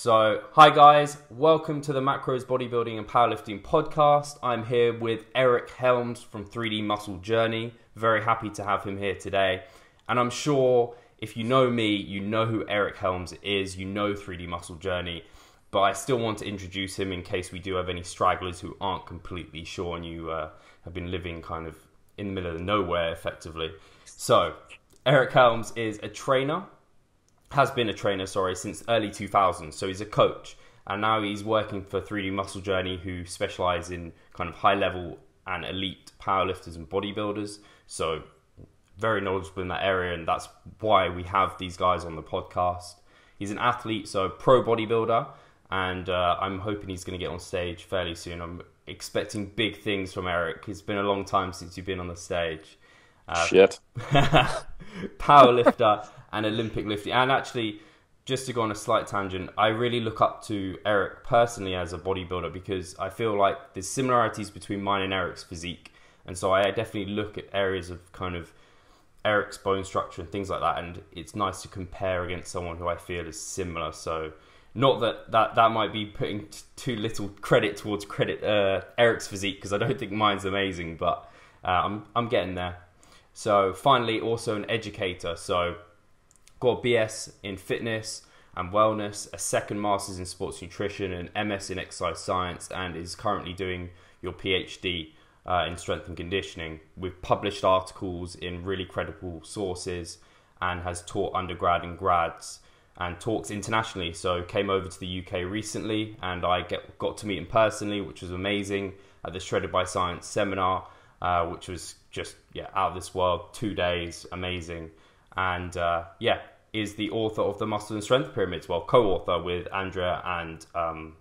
So, hi guys, welcome to the Macros Bodybuilding and Powerlifting podcast. I'm here with Eric Helms from 3D Muscle Journey. Very happy to have him here today. And I'm sure if you know me, you know who Eric Helms is, you know 3D Muscle Journey. But I still want to introduce him in case we do have any stragglers who aren't completely sure and you uh, have been living kind of in the middle of nowhere effectively. So, Eric Helms is a trainer has been a trainer, sorry, since early 2000s. So he's a coach, and now he's working for 3D Muscle Journey, who specialize in kind of high level and elite powerlifters and bodybuilders. So very knowledgeable in that area, and that's why we have these guys on the podcast. He's an athlete, so pro bodybuilder, and uh, I'm hoping he's going to get on stage fairly soon. I'm expecting big things from Eric. It's been a long time since you've been on the stage. Uh, Shit. powerlifter and Olympic lifting. And actually, just to go on a slight tangent, I really look up to Eric personally as a bodybuilder because I feel like there's similarities between mine and Eric's physique. And so I definitely look at areas of kind of Eric's bone structure and things like that. And it's nice to compare against someone who I feel is similar. So not that that, that might be putting too little credit towards credit uh, Eric's physique because I don't think mine's amazing, but uh, I'm I'm getting there. So finally, also an educator. So got a BS in fitness and wellness, a second master's in sports nutrition, and MS in exercise science, and is currently doing your PhD uh, in strength and conditioning. We've published articles in really credible sources and has taught undergrad and grads and talks internationally. So came over to the UK recently, and I get, got to meet him personally, which was amazing at the Shredded by Science seminar, uh, which was just yeah out of this world. Two days, amazing and uh, yeah, is the author of the Muscle and Strength Pyramids. Well, co-author with Andrea and um,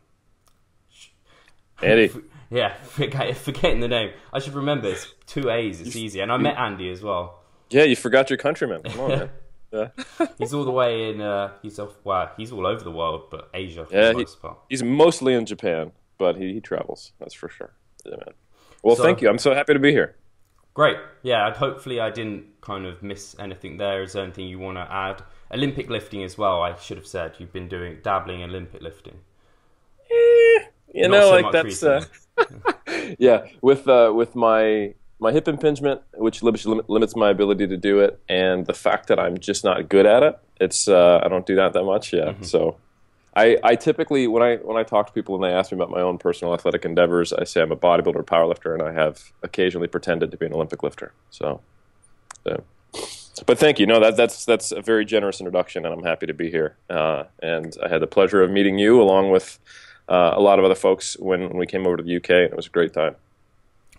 Andy. yeah, forget, forgetting the name. I should remember. It's two A's. It's easy. And I met Andy as well. Yeah, you forgot your countryman. Come on, man. Yeah. he's all the way in. Uh, he's off. Wow, he's all over the world, but Asia for yeah, the most he, part. He's mostly in Japan, but he, he travels. That's for sure. Yeah, man. Well, so, thank you. I'm so happy to be here. Great. Yeah, hopefully I didn't kind of miss anything there. Is there anything you want to add? Olympic lifting as well. I should have said you've been doing dabbling in Olympic lifting. Eh, you Not know, so like that's uh, yeah. With uh, with my my hip impingement, which limits my ability to do it, and the fact that I'm just not good at it. It's uh, I don't do that that much. Yeah, mm-hmm. so I, I typically when I when I talk to people and they ask me about my own personal athletic endeavors, I say I'm a bodybuilder, powerlifter, and I have occasionally pretended to be an Olympic lifter. So, so but thank you. No, that, that's that's a very generous introduction, and I'm happy to be here. Uh, and I had the pleasure of meeting you along with uh, a lot of other folks when, when we came over to the UK, and it was a great time.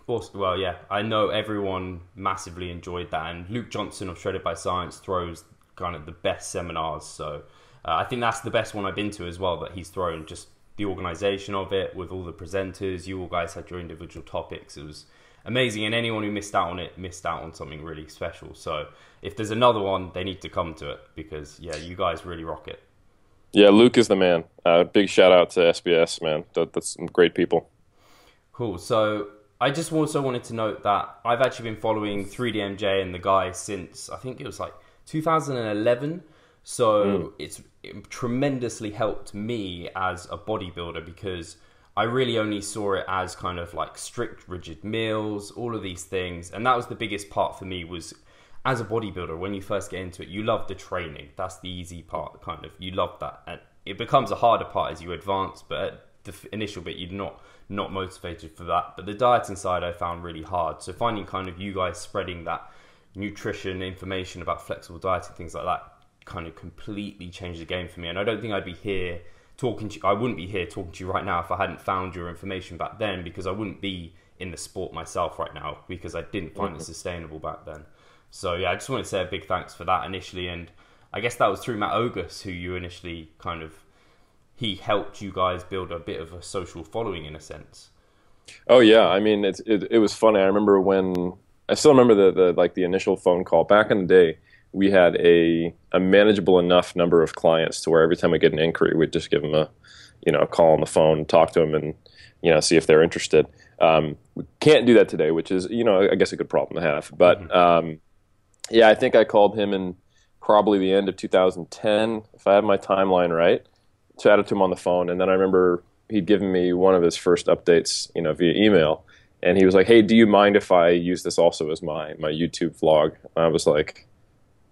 Well, yeah, I know everyone massively enjoyed that, and Luke Johnson of Shredded by Science throws kind of the best seminars. So uh, I think that's the best one I've been to as well that he's thrown. Just the organisation of it with all the presenters. You all guys had your individual topics. It was amazing, and anyone who missed out on it missed out on something really special. So if there's another one, they need to come to it because yeah, you guys really rock it. Yeah, Luke is the man. Uh, big shout out to SBS, man. That, that's some great people. Cool. So I just also wanted to note that I've actually been following 3DMJ and the guy since I think it was like 2011. So mm. it's it tremendously helped me as a bodybuilder because I really only saw it as kind of like strict, rigid meals, all of these things, and that was the biggest part for me. Was as a bodybuilder, when you first get into it, you love the training. That's the easy part, kind of. You love that, and it becomes a harder part as you advance. But at the initial bit, you're not not motivated for that. But the dieting side, I found really hard. So finding kind of you guys spreading that nutrition information about flexible dieting, things like that, kind of completely changed the game for me. And I don't think I'd be here talking to you. I wouldn't be here talking to you right now if I hadn't found your information back then because I wouldn't be in the sport myself right now because I didn't find mm-hmm. it sustainable back then. So yeah, I just want to say a big thanks for that initially, and I guess that was through Matt Ogus who you initially kind of he helped you guys build a bit of a social following in a sense. Oh yeah, I mean it it, it was funny. I remember when I still remember the, the like the initial phone call back in the day we had a, a manageable enough number of clients to where every time we get an inquiry, we'd just give them a, you know, a call on the phone, talk to them, and you know, see if they're interested. Um, we can't do that today, which is, you know, I guess a good problem to have. But mm-hmm. um, yeah, I think I called him in probably the end of 2010, if I have my timeline right. chatted to him on the phone, and then I remember he'd given me one of his first updates, you know, via email, and he was like, "Hey, do you mind if I use this also as my my YouTube vlog?" And I was like,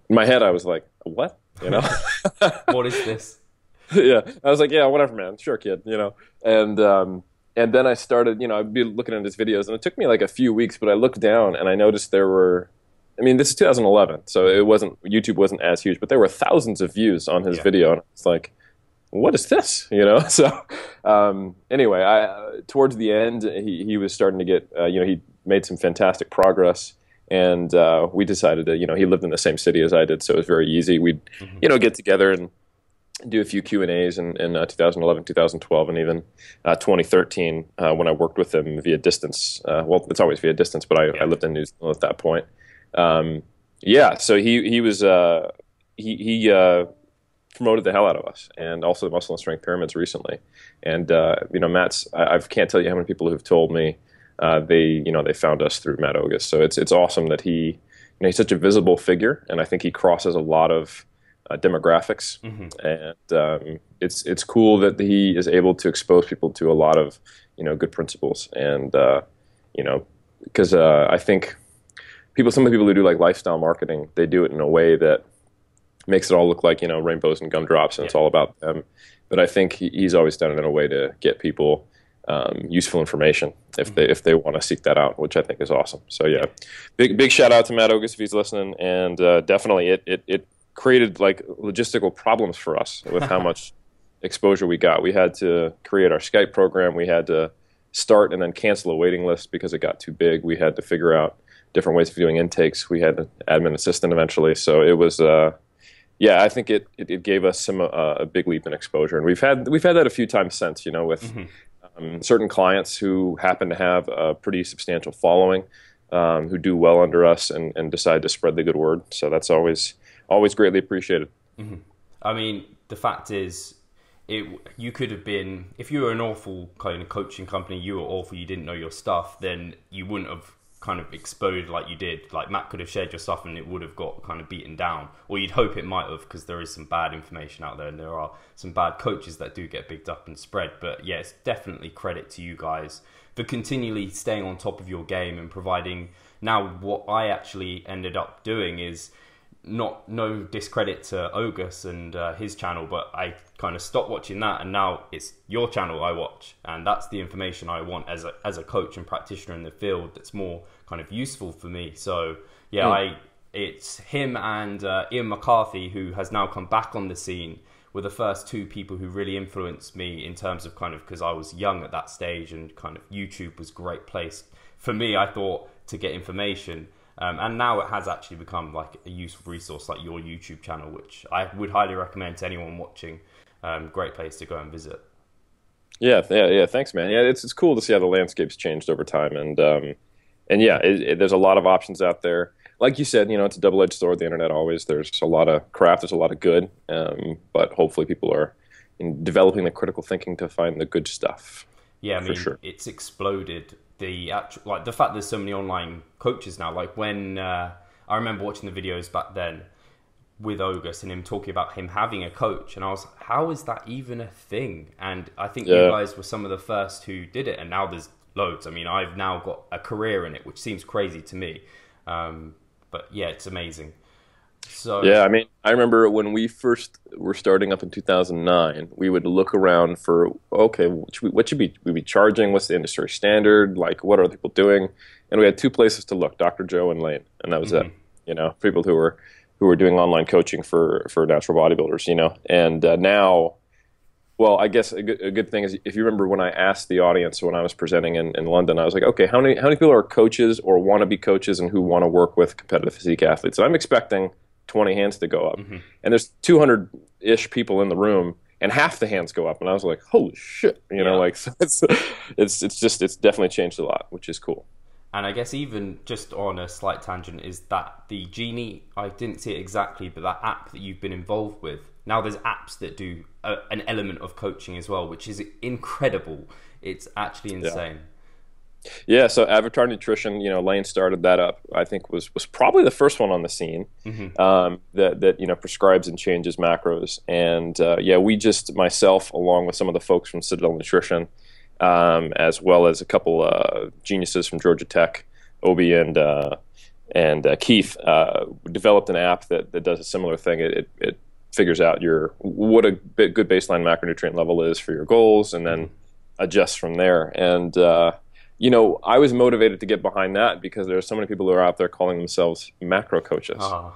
in my head, I was like, "What?" You know, what is this? yeah, I was like, "Yeah, whatever, man. Sure, kid." You know, and um, and then I started, you know, I'd be looking at his videos, and it took me like a few weeks, but I looked down and I noticed there were, I mean, this is 2011, so it wasn't YouTube wasn't as huge, but there were thousands of views on his yeah. video, and it's like, what is this? You know. So um, anyway, I uh, towards the end, he he was starting to get, uh, you know, he made some fantastic progress. And uh, we decided that you know, he lived in the same city as I did, so it was very easy. We'd, mm-hmm. you know, get together and do a few Q and A's in, in uh, 2011, 2012, and even uh, 2013 uh, when I worked with him via distance. Uh, well, it's always via distance, but I, yeah. I lived in New Zealand at that point. Um, yeah, so he he was uh, he he uh, promoted the hell out of us, and also the muscle and strength pyramids recently. And you know, Matt's I, I, can't tell you how many people who've told me they you know they found us through Matt Ogus. So it's it's awesome that he you know he's such a visible figure, and I think he crosses a lot of uh, demographics, mm-hmm. and um, it's it's cool that he is able to expose people to a lot of you know good principles, and uh, you know because uh, I think people, some of the people who do like lifestyle marketing, they do it in a way that makes it all look like you know rainbows and gumdrops, and yeah. it's all about them. But I think he's always done it in a way to get people. Um, useful information if they if they want to seek that out, which I think is awesome. So yeah, big big shout out to Matt Ogus if he's listening, and uh, definitely it, it it created like logistical problems for us with how much exposure we got. We had to create our Skype program. We had to start and then cancel a waiting list because it got too big. We had to figure out different ways of doing intakes. We had an admin assistant eventually. So it was, uh, yeah, I think it, it, it gave us some uh, a big leap in exposure, and we've had we've had that a few times since. You know, with mm-hmm. Um, certain clients who happen to have a pretty substantial following, um, who do well under us and, and decide to spread the good word. So that's always always greatly appreciated. Mm-hmm. I mean, the fact is, it you could have been if you were an awful kind of coaching company, you were awful, you didn't know your stuff, then you wouldn't have kind of exposed like you did. Like Matt could have shared your stuff and it would have got kind of beaten down, or you'd hope it might have because there is some bad information out there and there are some bad coaches that do get bigged up and spread. But yeah, it's definitely credit to you guys for continually staying on top of your game and providing. Now, what I actually ended up doing is not no discredit to Ogus and uh, his channel, but I kind of stopped watching that, and now it's your channel I watch, and that's the information I want as a as a coach and practitioner in the field. That's more kind of useful for me. So yeah, mm. I it's him and uh, Ian McCarthy who has now come back on the scene. Were the first two people who really influenced me in terms of kind of because I was young at that stage and kind of YouTube was a great place for me. I thought to get information um, and now it has actually become like a useful resource like your YouTube channel, which I would highly recommend to anyone watching. Um, great place to go and visit. Yeah, yeah, yeah. Thanks, man. Yeah, it's it's cool to see how the landscape's changed over time, and um, and yeah, it, it, there's a lot of options out there. Like you said, you know, it's a double-edged sword. The internet always there's a lot of crap, there's a lot of good, um, but hopefully people are developing the critical thinking to find the good stuff. Yeah, I mean, sure. it's exploded the actual like the fact there's so many online coaches now. Like when uh, I remember watching the videos back then with Ogus and him talking about him having a coach, and I was, how is that even a thing? And I think yeah. you guys were some of the first who did it, and now there's loads. I mean, I've now got a career in it, which seems crazy to me, um, but yeah, it's amazing. So yeah, I mean, I remember when we first were starting up in 2009, we would look around for okay, what should we, what should we, we be charging? What's the industry standard? Like, what are people doing? And we had two places to look: Dr. Joe and Layne, and that was mm-hmm. it. You know, people who were who were doing online coaching for for natural bodybuilders. You know, and uh, now. Well, I guess a good, a good thing is if you remember when I asked the audience when I was presenting in, in London, I was like, okay, how many how many people are coaches or want to be coaches and who want to work with competitive physique athletes? And I'm expecting 20 hands to go up. Mm-hmm. And there's 200 ish people in the room and half the hands go up and I was like, "Holy shit." You yeah. know, like so it's it's it's just it's definitely changed a lot, which is cool. And I guess even just on a slight tangent is that FitGenie, I didn't see it exactly, but that app that you've been involved with. Now there's apps that do a, an element of coaching as well, which is incredible. It's actually insane. Yeah. Yeah, so Avatar Nutrition, you know, Lane started that up. I think was was probably the first one on the scene mm-hmm. um, that that you know prescribes and changes macros. And uh, yeah, we just myself, along with some of the folks from Citadel Nutrition, um, as well as a couple uh, geniuses from Georgia Tech, Obi and uh, and uh, Keith, uh, developed an app that, that does a similar thing. It, it, it figures out your what a good baseline macronutrient level is for your goals, and then mm-hmm. adjusts from there. And uh, you know, I was motivated to get behind that because there are so many people who are out there calling themselves macro coaches, uh-huh.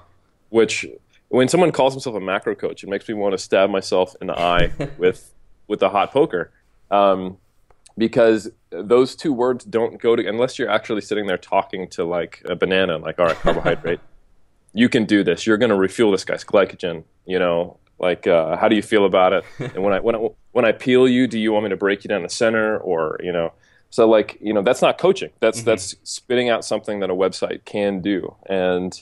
which when someone calls himself a macro coach, it makes me want to stab myself in the eye with with a hot poker, um, because those two words don't go to unless you're actually sitting there talking to like a banana, like all right, carbohydrate, you can do this. You're going to refuel this guy's glycogen. You know, like uh, how do you feel about it? and when I when I when I peel you, do you want me to break you down the center or you know? So like you know that's not coaching. That's mm-hmm. that's spitting out something that a website can do. And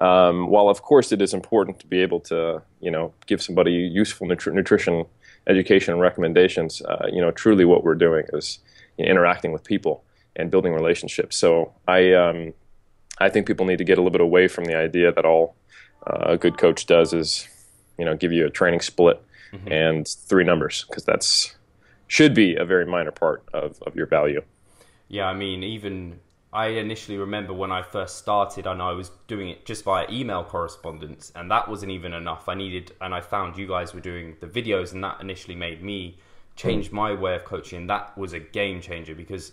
um, while of course it is important to be able to you know give somebody useful nutri- nutrition education and recommendations, uh, you know truly what we're doing is you know, interacting with people and building relationships. So I um, I think people need to get a little bit away from the idea that all uh, a good coach does is you know give you a training split mm-hmm. and three numbers because that's should be a very minor part of, of your value. Yeah, I mean, even I initially remember when I first started and I was doing it just via email correspondence, and that wasn't even enough. I needed, and I found you guys were doing the videos, and that initially made me change my way of coaching. That was a game changer because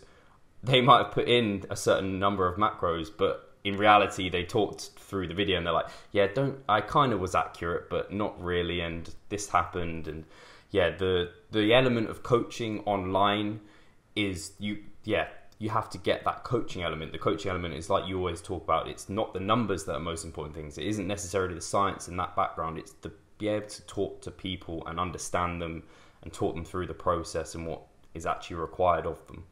they might have put in a certain number of macros, but in reality, they talked through the video and they're like, "Yeah, don't." I kind of was accurate, but not really, and this happened, and yeah, the the element of coaching online is you yeah you have to get that coaching element. The coaching element is like you always talk about. It's not the numbers that are most important things. It isn't necessarily the science in that background. It's to be able to talk to people and understand them and talk them through the process and what is actually required of them.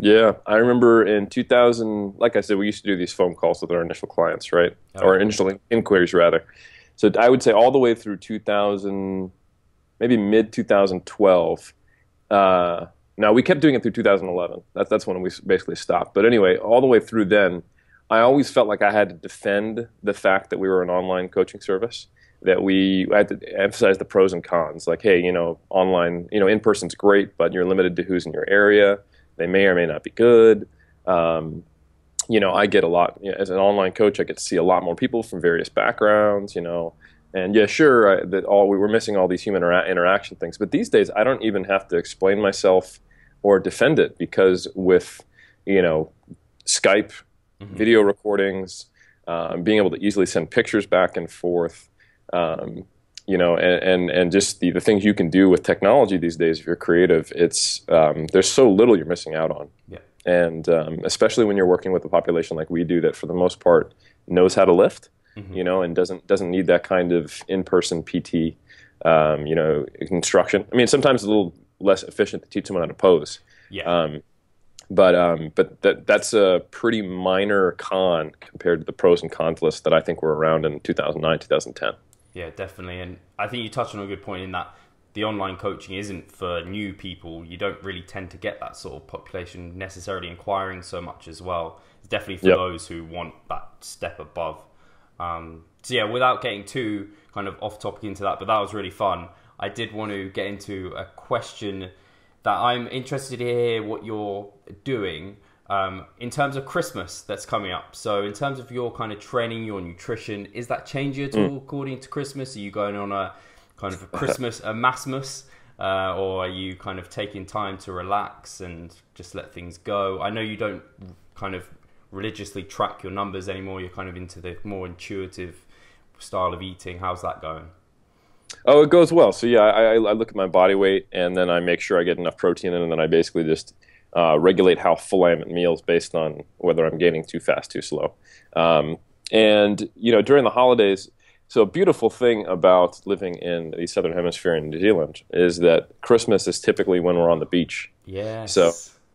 Yeah, I remember in 2000, like I said, we used to do these phone calls with our initial clients, right? Oh. Or initial inquiries, rather. So I would say all the way through 2000, maybe mid 2012. Uh, now we kept doing it through 2011. That's that's when we basically stopped. But anyway, all the way through then, I always felt like I had to defend the fact that we were an online coaching service. That we I had to emphasize the pros and cons. Like, hey, you know, online, you know, in person's great, but you're limited to who's in your area. They may or may not be good. Um, you know, I get a lot you know, as an online coach. I get to see a lot more people from various backgrounds. You know, and yeah, sure, I, that all we were missing all these human interaction things. But these days, I don't even have to explain myself or defend it because with you know Skype, mm-hmm. video recordings, um, being able to easily send pictures back and forth, um, you know, and, and, and just the, the things you can do with technology these days if you're creative, it's um, there's so little you're missing out on. Yeah. And um, especially when you're working with a population like we do, that for the most part knows how to lift mm-hmm. you know, and doesn't doesn't need that kind of in-person PT, um, you know, instruction. I mean, sometimes it's a little less efficient to teach someone how to pose. Yeah. Um, but um, but that that's a pretty minor con compared to the pros and cons list that I think were around in 2009, 2010. Yeah, definitely, and I think you touched on a good point in that the online coaching isn't for new people. You don't really tend to get that sort of population necessarily inquiring so much as well. It's definitely for yep. those who want that step above. Um, so yeah, without getting too kind of off topic into that, but that was really fun. I did want to get into a question that I'm interested to hear what you're doing um, in terms of Christmas that's coming up. So in terms of your kind of training, your nutrition, is that changing at all mm. according to Christmas? Are you going on a kind of a Christmas a massmas? Uh, or are you kind of taking time to relax and just let things go? I know you don't kind of religiously track your numbers anymore. You're kind of into the more intuitive style of eating. How's that going? Oh, it goes well. So yeah, I, I look at my body weight and then I make sure I get enough protein in, and then I basically just uh, regulate how full I am at meals based on whether I'm gaining too fast, too slow. Um, and you know, during the holidays, so a beautiful thing about living in the southern hemisphere in New Zealand is that Christmas is typically when we're on the beach. Yes. So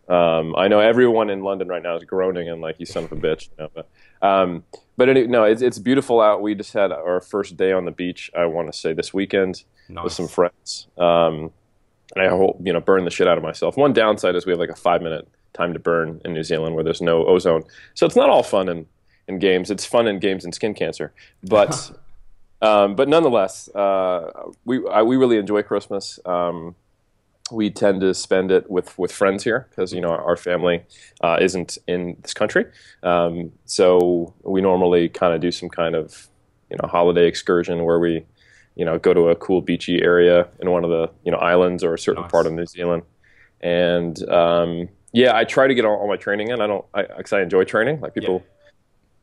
um, I know everyone in London right now is groaning and like, "You son of a bitch." You know, but um, but no, it's it's beautiful out. We just had our first day on the beach. I want to say this weekend nice. with some friends, um, and I hope you know burn the shit out of myself. One downside is we have like a five minute time to burn in New Zealand where there's no ozone. So it's not all fun in, in games. It's fun in games and skin cancer, but um, but nonetheless, uh, we I, we really enjoy Christmas. Um, we tend to spend it with, with friends here because you know our family uh, isn't in this country, um, so we normally kind of do some kind of you know holiday excursion where we you know go to a cool beachy area in one of the you know islands or a certain nice. part of New Zealand, and um, yeah, I try to get all, all, my training in. I don't because I, I, enjoy training. Like people. Yeah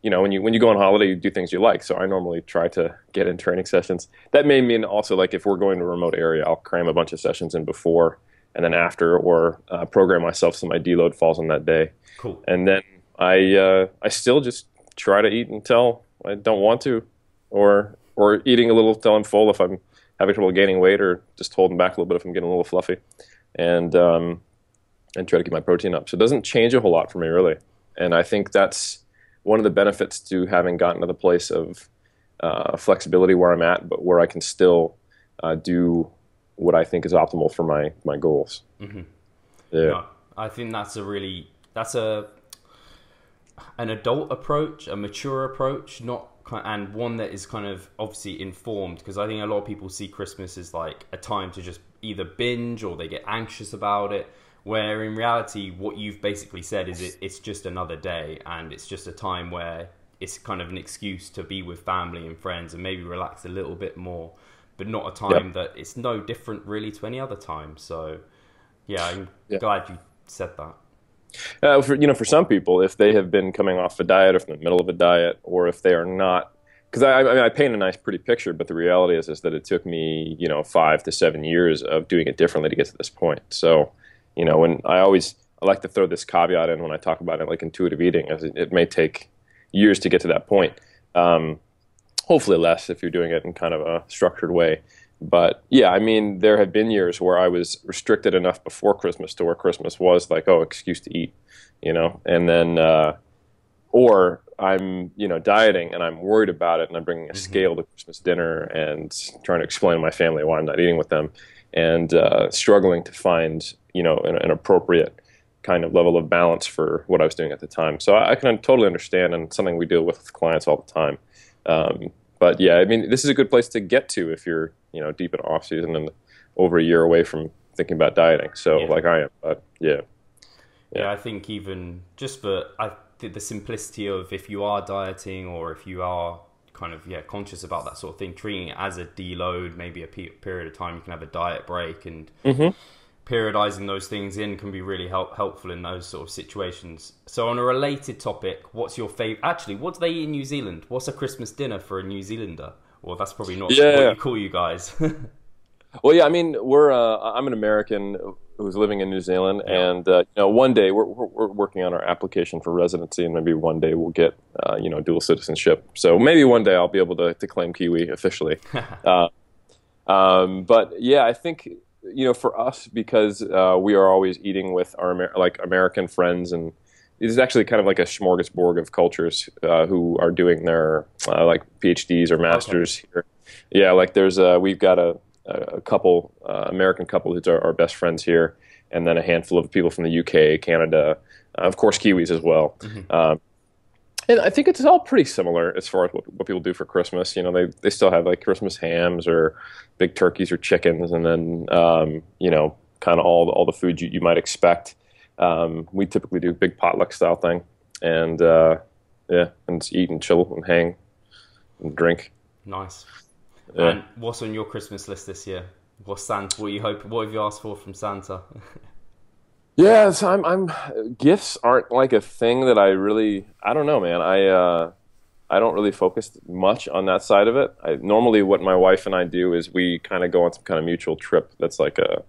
you know, when you when you go on holiday, you do things you like. So I normally try to get in training sessions. That may mean also like if we're going to a remote area, I'll cram a bunch of sessions in before and then after, or uh, program myself so my deload falls on that day. Cool. And then I uh, I still just try to eat until I don't want to, or or eating a little until I'm full if I'm having trouble gaining weight, or just holding back a little bit if I'm getting a little fluffy, and um, and try to keep my protein up. So it doesn't change a whole lot for me really, and I think that's one of the benefits to having gotten to the place of uh, flexibility where I'm at, but where I can still uh, do what I think is optimal for my my goals. Mm-hmm. Yeah, no, I think that's a really that's a an adult approach, a mature approach, not and one that is kind of obviously informed because I think a lot of people see Christmas as like a time to just either binge or they get anxious about it where in reality, what you've basically said is it, it's just another day and it's just a time where it's kind of an excuse to be with family and friends and maybe relax a little bit more, but not a time yep. that it's no different really to any other time. So, yeah, I'm glad you said that. Uh, for you know, for some people, if they have been coming off a diet, or from the middle of a diet, or if they are not, because I, I, mean, I paint a nice, pretty picture, but the reality is, is that it took me, you know, five to seven years of doing it differently to get to this point. So, you know, when I always I like to throw this caveat in when I talk about it, like intuitive eating, as it, it may take years to get to that point. Um, hopefully less if you're doing it in kind of a structured way. But yeah, I mean, there have been years where I was restricted enough before Christmas to where Christmas was like, oh, excuse to eat, you know, and then, uh, or I'm, you know, dieting and I'm worried about it and I'm bringing a mm-hmm. scale to Christmas dinner and trying to explain to my family why I'm not eating with them and uh, struggling to find you know an, an, appropriate kind of level of balance for what I was doing at the time. So I, I can totally understand, and something we deal with with clients all the time. Um, but yeah, I mean, this is a good place to get to if you're you know deep in off season and over a year away from thinking about dieting. So yeah. like I am, but yeah. yeah. yeah. I think even just for I the simplicity of if you are dieting or if you are kind of yeah conscious about that sort of thing, treating it as a deload, maybe a period of time you can have a diet break and mm-hmm. Periodizing those things in can be really help, helpful in those sort of situations. So on a related topic, what's your favorite? Actually, what do they eat in New Zealand? What's a Christmas dinner for a New Zealander? Well, that's probably not yeah. what you call you guys. well, yeah, I mean, we're uh, I'm an American who's living in New Zealand, yeah. and uh, you know, one day we're, we're, working on our application for residency, and maybe one day we'll get uh, you know dual citizenship. So maybe one day I'll be able to, to claim Kiwi officially. uh, um, but yeah, I think you know for us because uh, we are always eating with our Amer- like American friends, and it is actually kind of like a smorgasbord of cultures uh, who are doing their uh, like PhDs or masters okay. here. Yeah, like there's a we've got a a couple, uh, American couple who's our, our, best friends here, and then a handful of people from the UK, Canada, uh, of course, Kiwis as well. Mm-hmm. Um, and I think it's all pretty similar as far as what, what, people do for Christmas. You know, they, they still have like Christmas hams or big turkeys or chickens, and then um, you know, kind of all all the food you, you might expect. Um, we typically do a big potluck style thing, and uh, yeah, and eat and chill and hang and drink. Nice. Yeah. And what's on your Christmas list this year? What's Santa? What you hope? What have you asked for from Santa? yeah, so I'm. I'm. Gifts aren't like a thing that I really. I don't know, man. I. Uh, I don't really focus much on that side of it. I, normally, what my wife and I do is we kind of go on some kind of mutual trip. That's like a,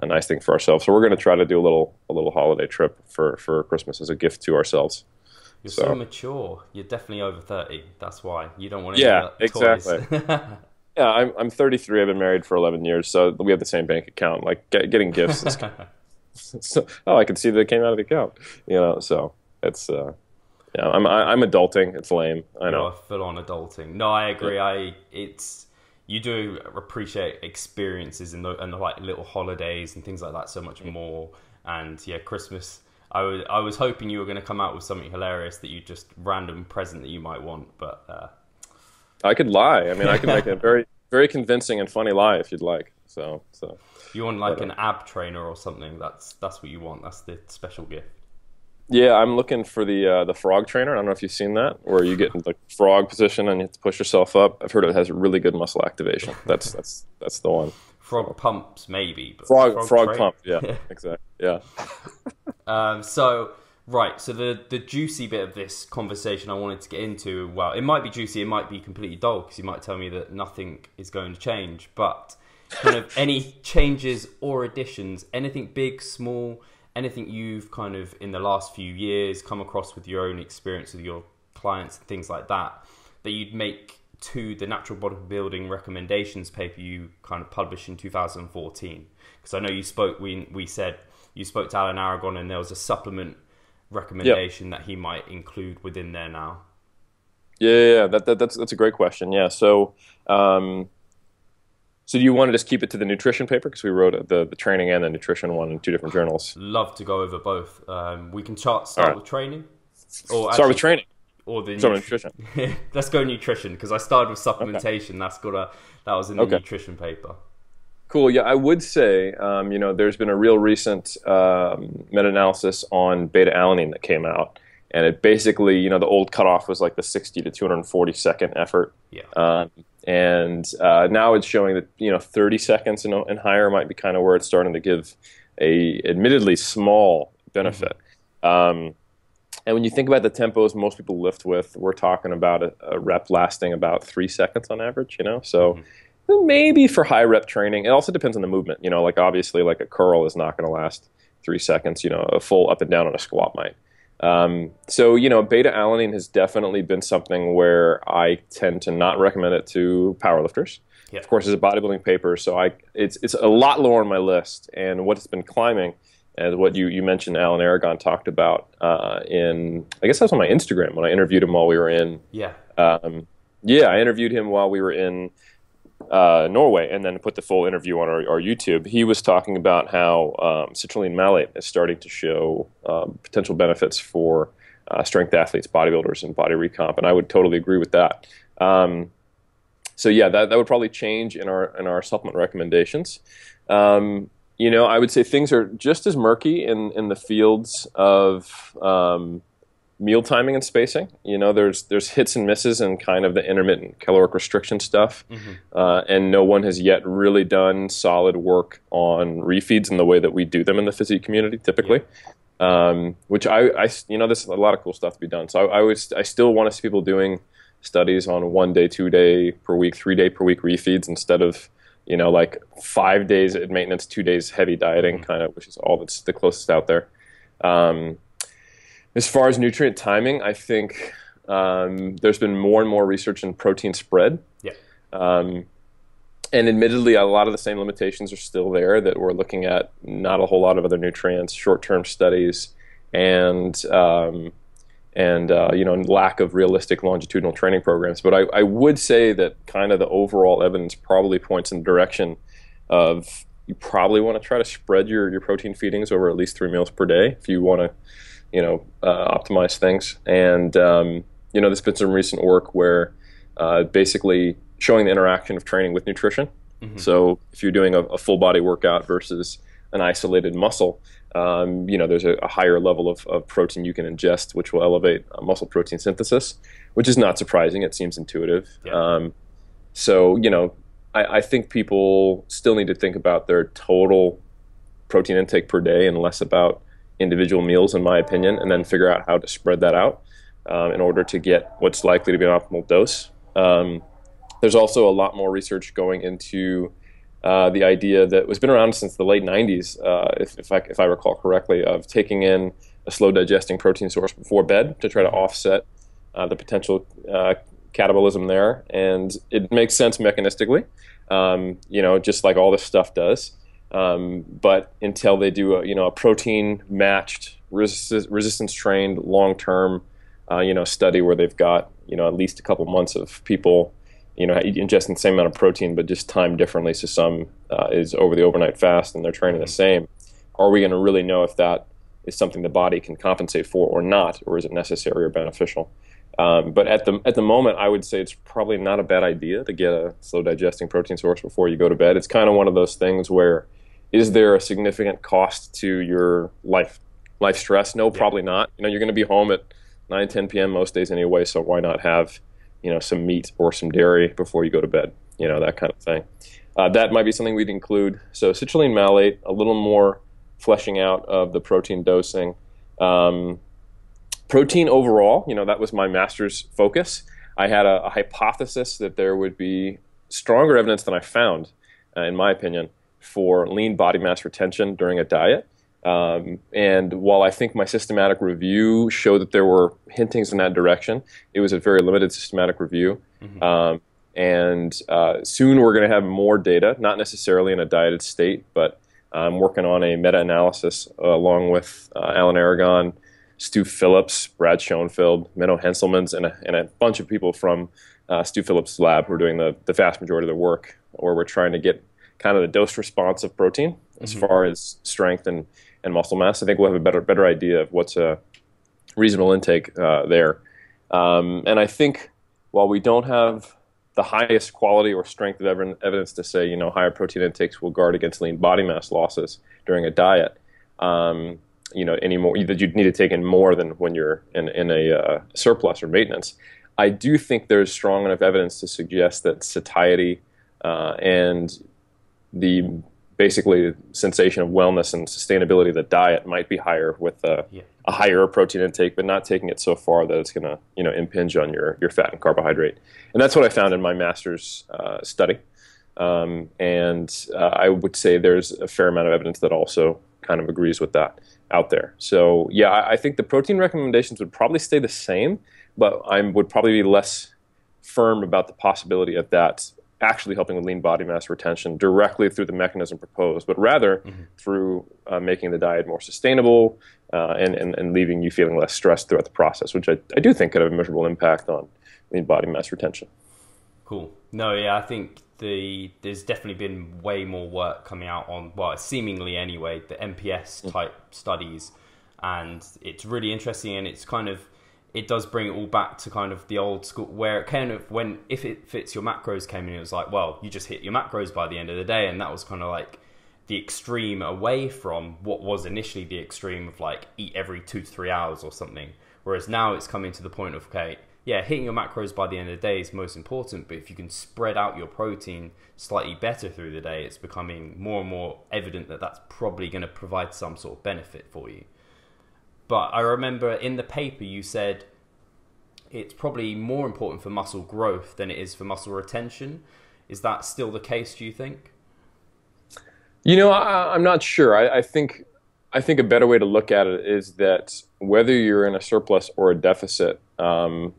a nice thing for ourselves. So we're going to try to do a little a little holiday trip for for Christmas as a gift to ourselves. You're so, so mature. You're definitely over thirty. That's why you don't want to. Yeah, exactly. Yeah, I'm I'm 33. I've been married for 11 years, so we have the same bank account. Like get, getting gifts. So, oh, I can see that it came out of the account. You know, so it's uh, yeah. I'm I, am adulting. It's lame. I know. Full on adulting. No, I agree. Yeah. I it's you do appreciate experiences and the and the like little holidays and things like that so much more. And yeah, Christmas. I was I was hoping you were going to come out with something hilarious that you just random present that you might want, but uh... I could lie. I mean, I could make a very very convincing and funny lie if you'd like. So so you want like but, an ab trainer or something? That's that's what you want. That's the special gift. Yeah, I'm looking for the uh, the frog trainer. I don't know if you've seen that, where you get in the frog position and you have to push yourself up. I've heard it has really good muscle activation. That's that's that's the one. Frog pumps, maybe. frog frog, frog pump. Yeah, exactly. Yeah. um, so right, so the the juicy bit of this conversation I wanted to get into. Well, it might be juicy. It might be completely dull because you might tell me that nothing is going to change. But kind of any changes or additions, anything big, small anything you've kind of in the last few years come across with your own experience with your clients and things like that that you'd make to the natural bodybuilding recommendations paper you kind of published in 2014 because I know you spoke we we said you spoke to Alan Aragon and there was a supplement recommendation yep. that he might include within there now. Yeah, yeah, that, that, that's that's a great question. Yeah, so um, so do you want to just keep it to the nutrition paper because we wrote the, the training and the nutrition one in two different journals? Love to go over both. Um, we can start start right. with training, or start actually, with training, or the start nutrition. Let's go nutrition because I started with supplementation. Okay. That's got a that was in the okay. nutrition paper. Cool. Yeah, I would say um, you know there's been a real recent um, meta-analysis on beta alanine that came out, and it basically you know the old cutoff was like the 60 to 240 second effort. Yeah. Um, and uh, now it's showing that you know 30 seconds and, and, higher might be kind of where it's starting to give a admittedly small benefit. Mm-hmm. Um, and when you think about the tempos most people lift with, we're talking about a, a rep lasting about three seconds on average. You know, so. Mm-hmm. Maybe for high rep training, it also depends on the movement. You know, like obviously, like a curl is not going to last three seconds. You know, a full up and down on a squat might. Um, so you know, beta alanine has definitely been something where I tend to not recommend it to powerlifters. Yeah. Of course, it's a bodybuilding paper, so I it's it's a lot lower on my list. And what it's been climbing, as what you you mentioned, Alan Aragon talked about uh, in I guess that was on my Instagram when I interviewed him while we were in. Yeah. Um, yeah, I interviewed him while we were in uh, Norway and then put the full interview on our, our YouTube, he was talking about how um, citrulline malate is starting to show um, potential benefits for uh, strength athletes, bodybuilders, and body recomp, and I would totally agree with that. Um, so yeah, that, that would probably change in our in our supplement recommendations. Um, you know, I would say things are just as murky in in the fields of um, meal timing and spacing. You know, there's there's hits and misses and kind of the intermittent caloric restriction stuff, mm-hmm. uh, and no one has yet really done solid work on refeeds in the way that we do them in the physique community typically. Yeah. Um, which I, I, you know, there's a lot of cool stuff to be done. So I, I was, I still want to see people doing studies on one day, two day per week, three day per week refeeds instead of you know like five days at maintenance, two days heavy dieting, mm-hmm. kind of, which is all that's the closest out there. Um, as far as nutrient timing, I think um, there's been more and more research in protein spread. Yeah. Um, and admittedly, a lot of the same limitations are still there that we're looking at not a whole lot of other nutrients, short-term studies, and um, and uh, you know lack of realistic longitudinal training programs. But I, I, would say that kind of the overall evidence probably points in the direction of you probably want to try to spread your, your protein feedings over at least three meals per day if you want to you know uh, optimize things. And um, you know, there's been some recent work where uh, basically showing the interaction of training with nutrition. Mm-hmm. So if you're doing a, a, full body workout versus an isolated muscle, um, you know, there's a, a higher level of, of, protein you can ingest, which will elevate uh, muscle protein synthesis, which is not surprising. It seems intuitive. Yeah. Um, so, you know, I, I, think people still need to think about their total protein intake per day and less about individual meals, in my opinion, and then figure out how to spread that out um, in order to get what's likely to be an optimal dose. Um, there's also a lot more research going into uh, the idea that has been around since the late 90s, uh, if, if, I, if I recall correctly, of taking in a slow digesting protein source before bed to try to offset uh, the potential uh, catabolism there. And it makes sense mechanistically, um, you know, just like all this stuff does. Um, but until they do a you know a protein matched resist- resistance trained long term uh, you know study where they've got you know at least a couple months of people you know ingesting the same amount of protein but just timed differently so some uh, is over the overnight fast and they're training the same are we going to really know if that is something the body can compensate for or not, or is it necessary or beneficial? Um, but at the at the moment, I would say it's probably not a bad idea to get a slow digesting protein source before you go to bed. It's kind of one of those things where is there a significant cost to your life life stress? No, yeah. probably not. You know, you're going to be home at 9, 10 p.m. most days anyway, so why not have you know some meat or some dairy before you go to bed? You know that kind of thing. Uh, that might be something we'd include. So citrulline malate, a little more fleshing out of the protein dosing. Um, protein overall, you know, that was my master's focus. I had a, a hypothesis that there would be stronger evidence than I found, uh, in my opinion, for lean body mass retention during a diet. Um, and while I think my systematic review showed that there were hintings in that direction, it was a very limited systematic review. Mm-hmm. Um, and uh, soon we're going to have more data, not necessarily in a dieted state, but I'm working on a meta analysis uh, along with uh, Alan Aragon, Stu Phillips, Brad Schoenfeld, Menno Henselmans, and a, and a bunch of people from uh, Stu Phillips' lab who are doing the, the vast majority of the work, where we're trying to get kind of the dose response of protein as mm-hmm. far as strength and, and muscle mass. I think we'll have a better better idea of what's a reasonable intake uh, there. Um, and I think while we don't have the highest quality or strength of evidence to say, you know, higher protein intakes will guard against lean body mass losses during a diet. Um, you know, anymore that you'd need to take in more than when you're in, in a uh, surplus or maintenance. I do think there's strong enough evidence to suggest that satiety uh, and the basically sensation of wellness and sustainability of the diet might be higher with a, yeah. a higher protein intake, but not taking it so far that it's going to you know impinge on your your fat and carbohydrate. And that's what I found in my master's uh, study. Um, and uh, I would say there's a fair amount of evidence that also kind of agrees with that out there. So yeah, I, I think the protein recommendations would probably stay the same, but I would probably be less firm about the possibility of that actually helping with lean body mass retention directly through the mechanism proposed, but rather mm-hmm. through uh, making the diet more sustainable uh, and, and, and, leaving you feeling less stressed throughout the process, which I, I do think could have a measurable impact on lean body mass retention. Cool. No, yeah, I think the there's definitely been way more work coming out on well, seemingly anyway, the MPS mm. type mm. studies, and it's really interesting and it's kind of it does bring it all back to kind of the old school where it kind of when if it fits your macros came in it was like well you just hit your macros by the end of the day. And that was kind of like the extreme away from what was initially the extreme of like eat every two to three hours or something. Whereas now it's coming to the point of okay yeah hitting your macros by the end of the day is most important. But if you can spread out your protein slightly better through the day it's becoming more and more evident that that's probably going to provide some sort of benefit for you but I remember in the paper you said it's probably more important for muscle growth than it is for muscle retention. Is that still the case? Do you think? You know, I, am not sure. I, I, think I think a better way to look at it is that whether you're in a surplus or a deficit, um,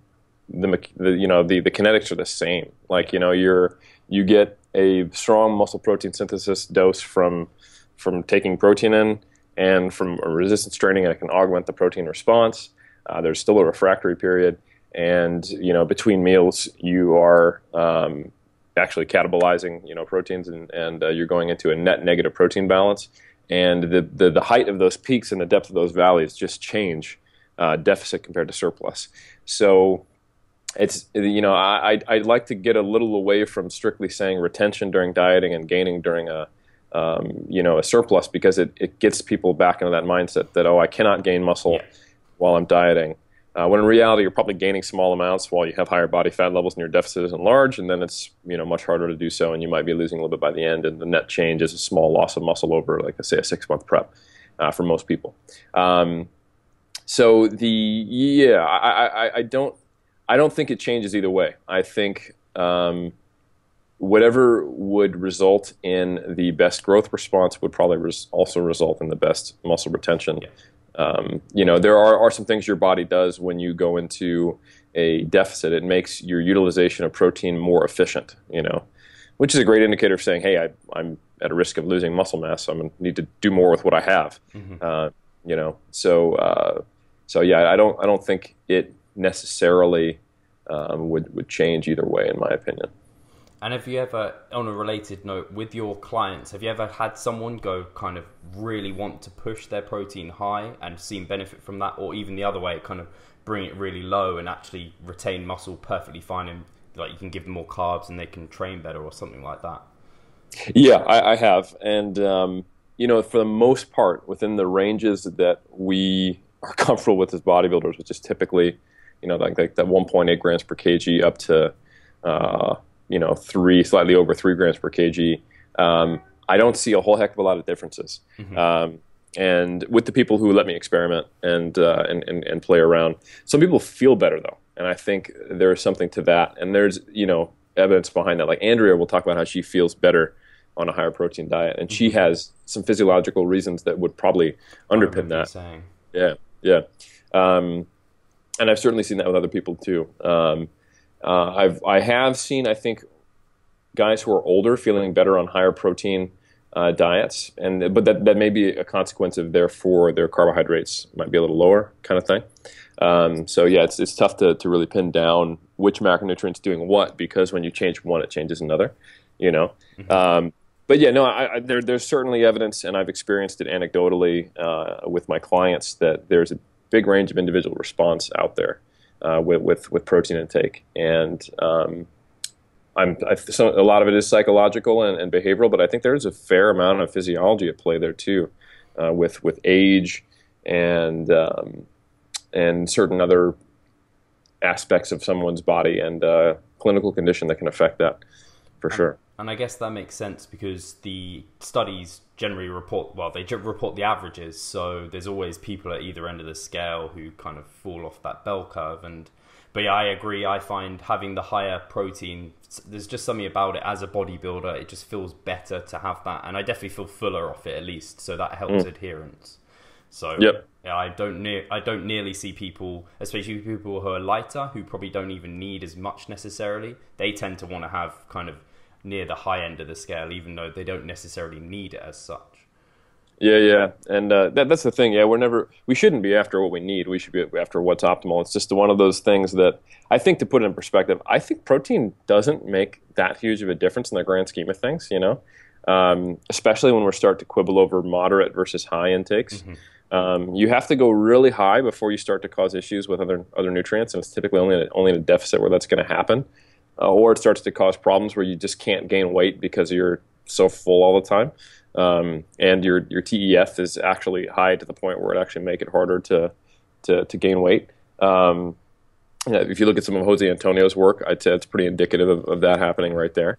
the, the you know the, the kinetics are the same. Like you know you're you get a strong muscle protein synthesis dose from from taking protein in and from resistance training, it can augment the protein response. Uh, there's still a refractory period, and you know between meals you are um, actually catabolizing you know proteins, and, and uh, you're going into a net negative protein balance. And the, the, the height of those peaks and the depth of those valleys just change uh, deficit compared to surplus. So it's you know I I'd like to get a little away from strictly saying retention during dieting and gaining during a um, you know, a surplus because it, it gets people back into that mindset that, oh, I cannot gain muscle yeah. while I'm dieting. Uh, when in reality, you're probably gaining small amounts while you have higher body fat levels and your deficit isn't large, and then it's you know much harder to do so, and you might be losing a little bit by the end, and the net change is a small loss of muscle over, like I say, a six month prep uh, for most people. Um, so the yeah, I, I, I, don't I don't think it changes either way. I think um, whatever would result in the best growth response would probably res- also result in the best muscle retention. Yeah. Um, you know, there are, are some things your body does when you go into a deficit. It makes your utilization of protein more efficient, you know, which is a great indicator of saying, hey, I, am at a risk of losing muscle mass. So I'm going to need to do more with what I have. Mm-hmm. Uh, you know, so, uh, so yeah, I don't, I don't think it necessarily um, would, would change either way, in my opinion. And have you ever, on a related note, with your clients, have you ever had someone go kind of really want to push their protein high and seen benefit from that, or even the other way, kind of bring it really low and actually retain muscle perfectly fine, and like you can give them more carbs and they can train better, or something like that? Yeah, I, I have, and um, you know, for the most part, within the ranges that we are comfortable with as bodybuilders, which is typically, you know, like, like that 1.8 grams per kg up to uh, you know three, slightly over three grams per kg. Um, I don't see a whole heck of a lot of differences. Mm-hmm. Um, and with the people who let me experiment and, uh, and, and and play around, some people feel better though, and I think there is something to that. And there's you know evidence behind that. Like Andrea will talk about how she feels better on a higher protein diet, and mm-hmm. she has some physiological reasons that would probably underpin that. Saying. Yeah, yeah. Um, and I've certainly seen that with other people too. Um, uh, I've I have seen I think guys who are older feeling better on higher protein uh, diets, and but that that may be a consequence of therefore their carbohydrates might be a little lower, kind of thing. Um, so yeah, it's it's tough to to really pin down which macronutrients doing what because when you change one, it changes another. You know. Mm-hmm. Um, but yeah, no, I, I, there, there's certainly evidence, and I've experienced it anecdotally uh, with my clients that there's a big range of individual response out there uh, with, with, with protein intake, and um, I'm I, so a lot of it is psychological and, and, behavioral, but I think there's a fair amount of physiology at play there too, uh, with with age and um, and certain other aspects of someone's body and uh, clinical condition that can affect that for sure. And I guess that makes sense because the studies generally report well, they report the averages, so there's always people at either end of the scale who kind of fall off that bell curve and but yeah, I agree. I find having the higher protein, there's just something about it as a bodybuilder. It just feels better to have that, and I definitely feel fuller off it at least. So that helps mm. adherence. So yep. yeah, I don't ne- I don't nearly see people, especially people who are lighter, who probably don't even need as much necessarily. They tend to want to have kind of near the high end of the scale, even though they don't necessarily need it as such. Yeah, yeah, and uh, that, that's the thing. Yeah, we're never, we shouldn't be after what we need. We should be after what's optimal. It's just one of those things that I think, to put it in perspective, I think protein doesn't make that huge of a difference in the grand scheme of things. You know, um, especially when we start to quibble over moderate versus high intakes. Mm-hmm. Um, you have to go really high before you start to cause issues with other other nutrients, and it's typically only only in a deficit where that's going to happen uh, or it starts to cause problems where you just can't gain weight because you're so full all the time. Um, and your your TEF is actually high to the point where it actually make it harder to to, to gain weight. Um, if you look at some of Jose Antonio's work, I'd say it's pretty indicative of, of, that happening right there.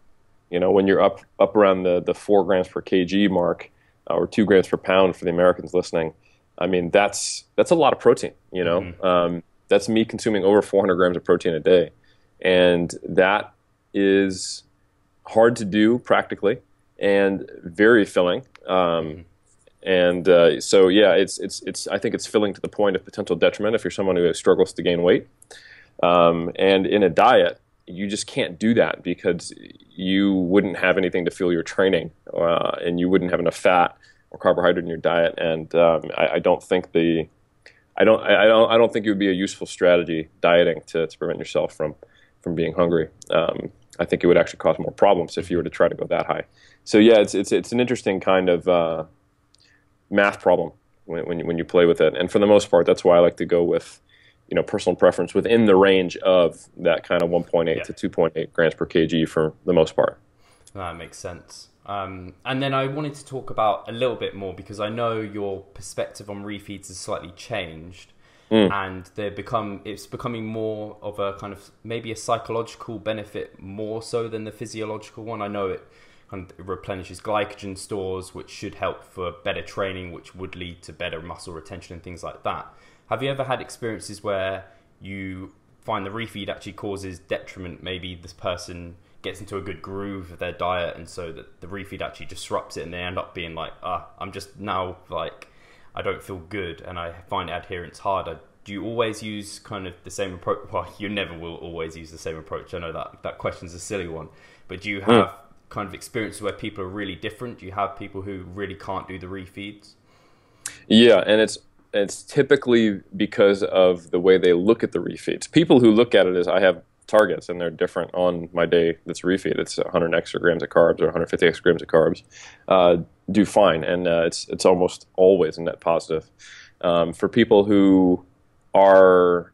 You know, when you're up up around the the four grams per kg mark uh, or two grams per pound for the Americans listening, I mean that's that's a lot of protein. You know, mm-hmm. um, that's me consuming over 400 grams of protein a day and that is hard to do practically and very filling. Um, and uh, so, yeah, it's it's it's. I think it's filling to the point of potential detriment if you're someone who struggles to gain weight. Um, and in a diet, you just can't do that because you wouldn't have anything to fuel your training, uh, and you wouldn't have enough fat or carbohydrate in your diet. And um, I, I, don't think the I don't I don't I don't think it would be a useful strategy dieting to, to prevent yourself from from being hungry. Um, I think it would actually cause more problems if you were to try to go that high. So yeah, it's it's it's an interesting kind of uh, math problem when when you, when you play with it. And for the most part, that's why I like to go with you know personal preference within the range of that kind of 1.8 yeah. to 2.8 grams per kg for the most part. That makes sense. Um, and then I wanted to talk about a little bit more because I know your perspective on refeeds has slightly changed mm. and they become it's becoming more of a kind of maybe a psychological benefit more so than the physiological one. I know it kind of replenishes glycogen stores, which should help for better training, which would lead to better muscle retention and things like that. Have you ever had experiences where you find the refeed actually causes detriment? Maybe this person gets into a good groove of their diet, and so that the refeed actually disrupts it, and they end up being like, ah, I'm just now like I don't feel good and I find adherence harder. Do you always use kind of the same approach? Well, you never will always use the same approach. I know that that question's a silly one, but do you hmm. have mm. kind of experiences where people are really different? Do you have people who really can't do the refeeds? Yeah, and it's it's typically because of the way they look at the refeeds. People who look at it as I have targets and they're different on my day that's refeed. It's 100 extra grams of carbs or 150 extra grams of carbs. Uh, do fine, and uh, it's it's almost always a net positive. Um, for people who are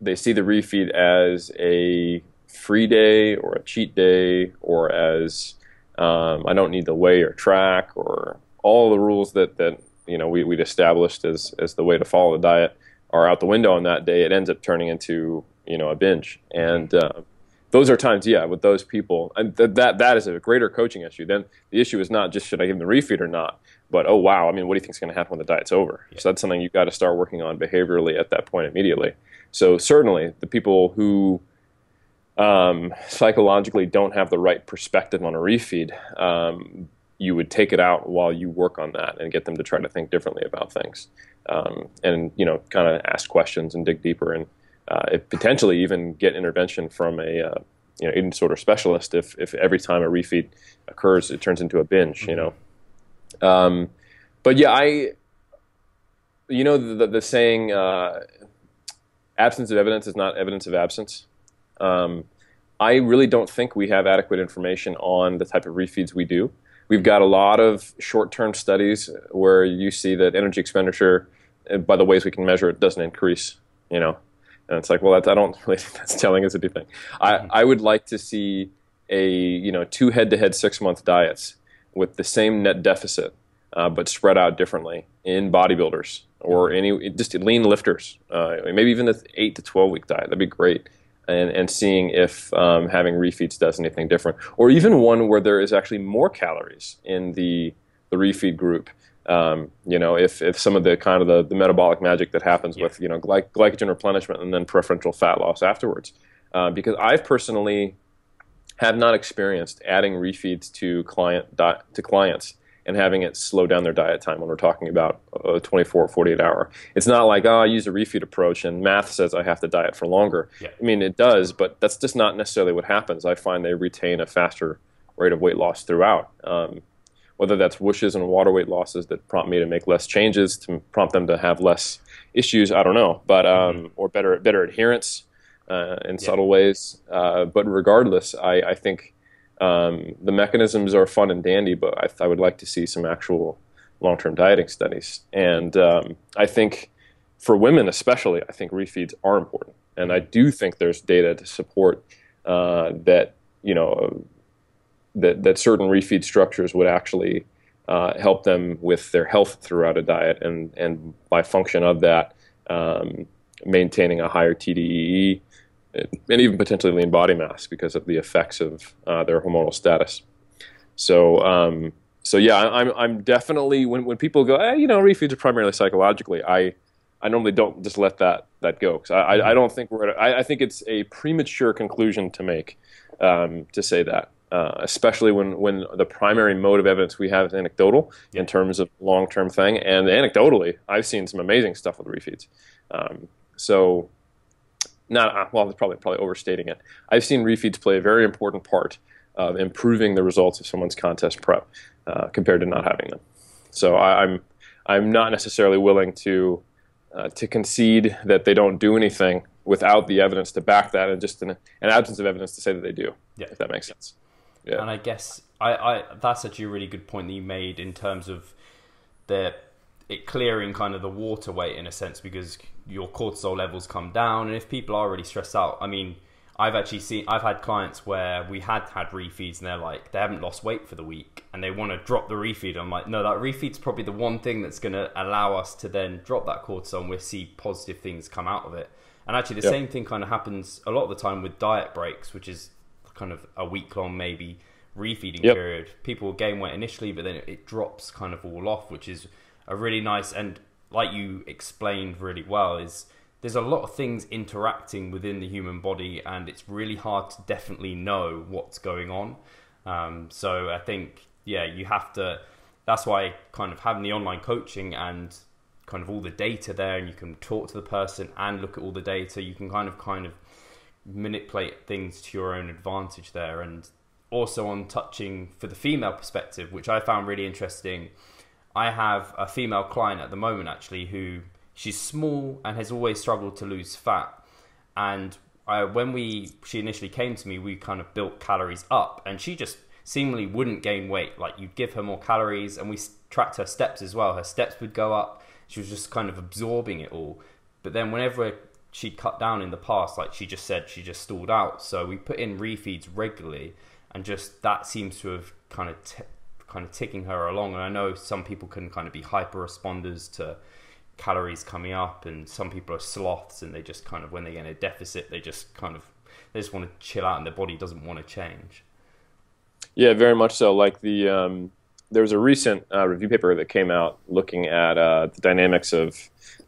they see the refeed as a free day or a cheat day or as um, I don't need to weigh or track or all the rules that, that you know we, we'd established as, as the way to follow the diet are out the window on that day. It ends up turning into you know a binge, and uh, those are times, yeah, with those people, and th- that that is a greater coaching issue. Then the issue is not just should I give them the refeed or not, but oh wow, I mean, what do you think is going to happen when the diet's over? Yeah. So that's something you've got to start working on behaviorally at that point immediately. So certainly the people who um, psychologically don't have the right perspective on a refeed, um, you would take it out while you work on that and get them to try to think differently about things, um, and you know, kind of ask questions and dig deeper and uh, potentially even get intervention from a uh, you know eating disorder specialist if if every time a refeed occurs it turns into a binge, mm-hmm. you know. Um, but yeah, I you know the the, the saying uh, absence of evidence is not evidence of absence. Um, I really don't think we have adequate information on the type of refeeds we do. We've got a lot of short-term studies where you see that energy expenditure, uh, by the ways we can measure it, doesn't increase. You know, and it's like, well, that's, I don't really think that's telling us anything. I, mm-hmm. I would like to see a you know two head-to-head six-month diets with the same net deficit, uh, but spread out differently in bodybuilders or any just lean lifters, uh, maybe even the eight to twelve week diet. That'd be great. And, and seeing if um, having refeeds does anything different, or even one where there is actually more calories in the the refeed group. Um, you know, if, if some of the kind of the, the metabolic magic that happens yeah. with you know gly- glycogen replenishment and then preferential fat loss afterwards, uh, because I've personally have not experienced adding refeeds to client di- to clients and having it slow down their diet time when we're talking about a 24 or 48 hour. It's not like, oh, I use a refeed approach and math says I have to diet for longer. Yeah. I mean, it does, but that's just not necessarily what happens. I find they retain a faster rate of weight loss throughout. Um, whether that's whooshes and water weight losses that prompt me to make less changes to prompt them to have less issues, I don't know, but um, mm-hmm. or better better adherence uh, in yeah. subtle ways. Uh, but regardless, I, I think um, the mechanisms are fun and dandy, but I, I would like to see some actual long-term dieting studies. And um, I think for women especially, I think refeeds are important, and I do think there's data to support uh, that you know that that certain refeed structures would actually uh, help them with their health throughout a diet, and and by function of that, um, maintaining a higher TDEE and even potentially lean body mass because of the effects of uh, their hormonal status. So, um, so yeah, I'm, I'm definitely when, when people go, eh, you know, refeeds are primarily psychologically. I, I normally don't just let that that go because I, I, I, don't think we're. At, I, I think it's a premature conclusion to make um, to say that, uh, especially when when the primary mode of evidence we have is anecdotal yeah. in terms of long term thing, and anecdotally, I've seen some amazing stuff with refeeds. Um, so not uh, well, probably probably overstating it. I've seen refeeds play a very important part of improving the results of someone's contest prep uh, compared to not having them. So I, am I'm, I'm not necessarily willing to uh, to concede that they don't do anything without the evidence to back that, and just an, an absence of evidence to say that they do. Yeah. If that makes sense. Yeah. And I guess I, I that's actually a really good point that you made in terms of the it clearing kind of the water weight in a sense because your cortisol levels come down and if people are really stressed out i mean i've actually seen i've had clients where we had had refeeds and they're like they haven't lost weight for the week and they want to drop the refeed i'm like no that refeed's probably the one thing that's going to allow us to then drop that cortisol and we see positive things come out of it and actually the yep. same thing kind of happens a lot of the time with diet breaks which is kind of a week long maybe refeeding yep. period people gain weight initially but then it drops kind of all off which is a really nice and like you explained really well is there's a lot of things interacting within the human body and it's really hard to definitely know what's going on um, so i think yeah you have to that's why kind of having the online coaching and kind of all the data there and you can talk to the person and look at all the data you can kind of kind of manipulate things to your own advantage there and also on touching for the female perspective which i found really interesting I have a female client at the moment actually who she's small and has always struggled to lose fat. And I, when we she initially came to me, we kind of built calories up, and she just seemingly wouldn't gain weight. Like you'd give her more calories, and we tracked her steps as well. Her steps would go up. She was just kind of absorbing it all. But then whenever she'd cut down in the past, like she just said, she just stalled out. So we put in refeeds regularly, and just that seems to have kind of t- kind of ticking her along. And I know some people can kind of be hyper responders to calories coming up, and some people are sloths, and they just kind of when they get in a deficit, they just kind of they just want to chill out, and their body doesn't want to change. Yeah, very much so. Like the um, there was a recent uh, review paper that came out looking at uh, the dynamics of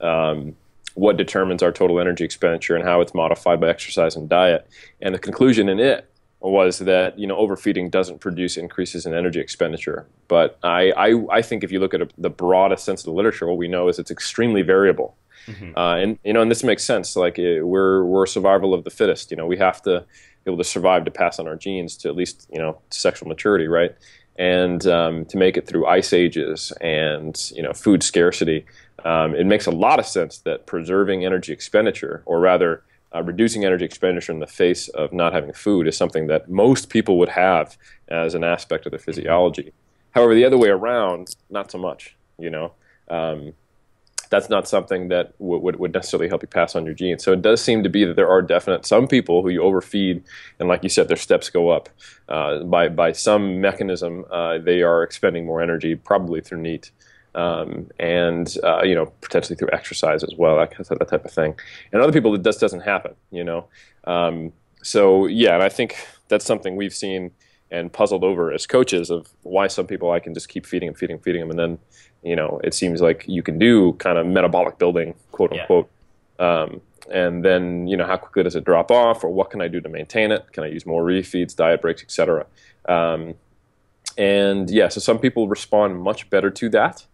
um, what determines our total energy expenditure and how it's modified by exercise and diet. And the conclusion in it was that you know overfeeding doesn't produce increases in energy expenditure. But I, I, I think if you look at a, the broadest sense of the literature, what we know is it's extremely variable. Mm-hmm. Uh, and you know, and this makes sense. Like it, we're we're survival of the fittest. You know, we have to be able to survive to pass on our genes to at least you know sexual maturity, right? And um, to make it through ice ages and you know food scarcity, um, it makes a lot of sense that preserving energy expenditure, or rather uh, reducing energy expenditure in the face of not having food is something that most people would have as an aspect of their physiology. However, the other way around, not so much. You know, um, that's not something that would, would necessarily help you pass on your genes. So it does seem to be that there are definite some people who you overfeed, and like you said, their steps go up uh, by by some mechanism. Uh, they are expending more energy, probably through NEAT um, and uh, you know potentially through exercise as well, that, that type of thing. And other people, it just doesn't happen, you know. Um, so yeah, and I think that's something we've seen and puzzled over as coaches of why some people I can just keep feeding them, feeding, feeding them, and then you know it seems like you can do kind of metabolic building, quote unquote. Yeah. Um, and then you know how quickly does it drop off, or what can I do to maintain it? Can I use more refeeds, diet breaks, etc. Um, and yeah, so some people respond much better to that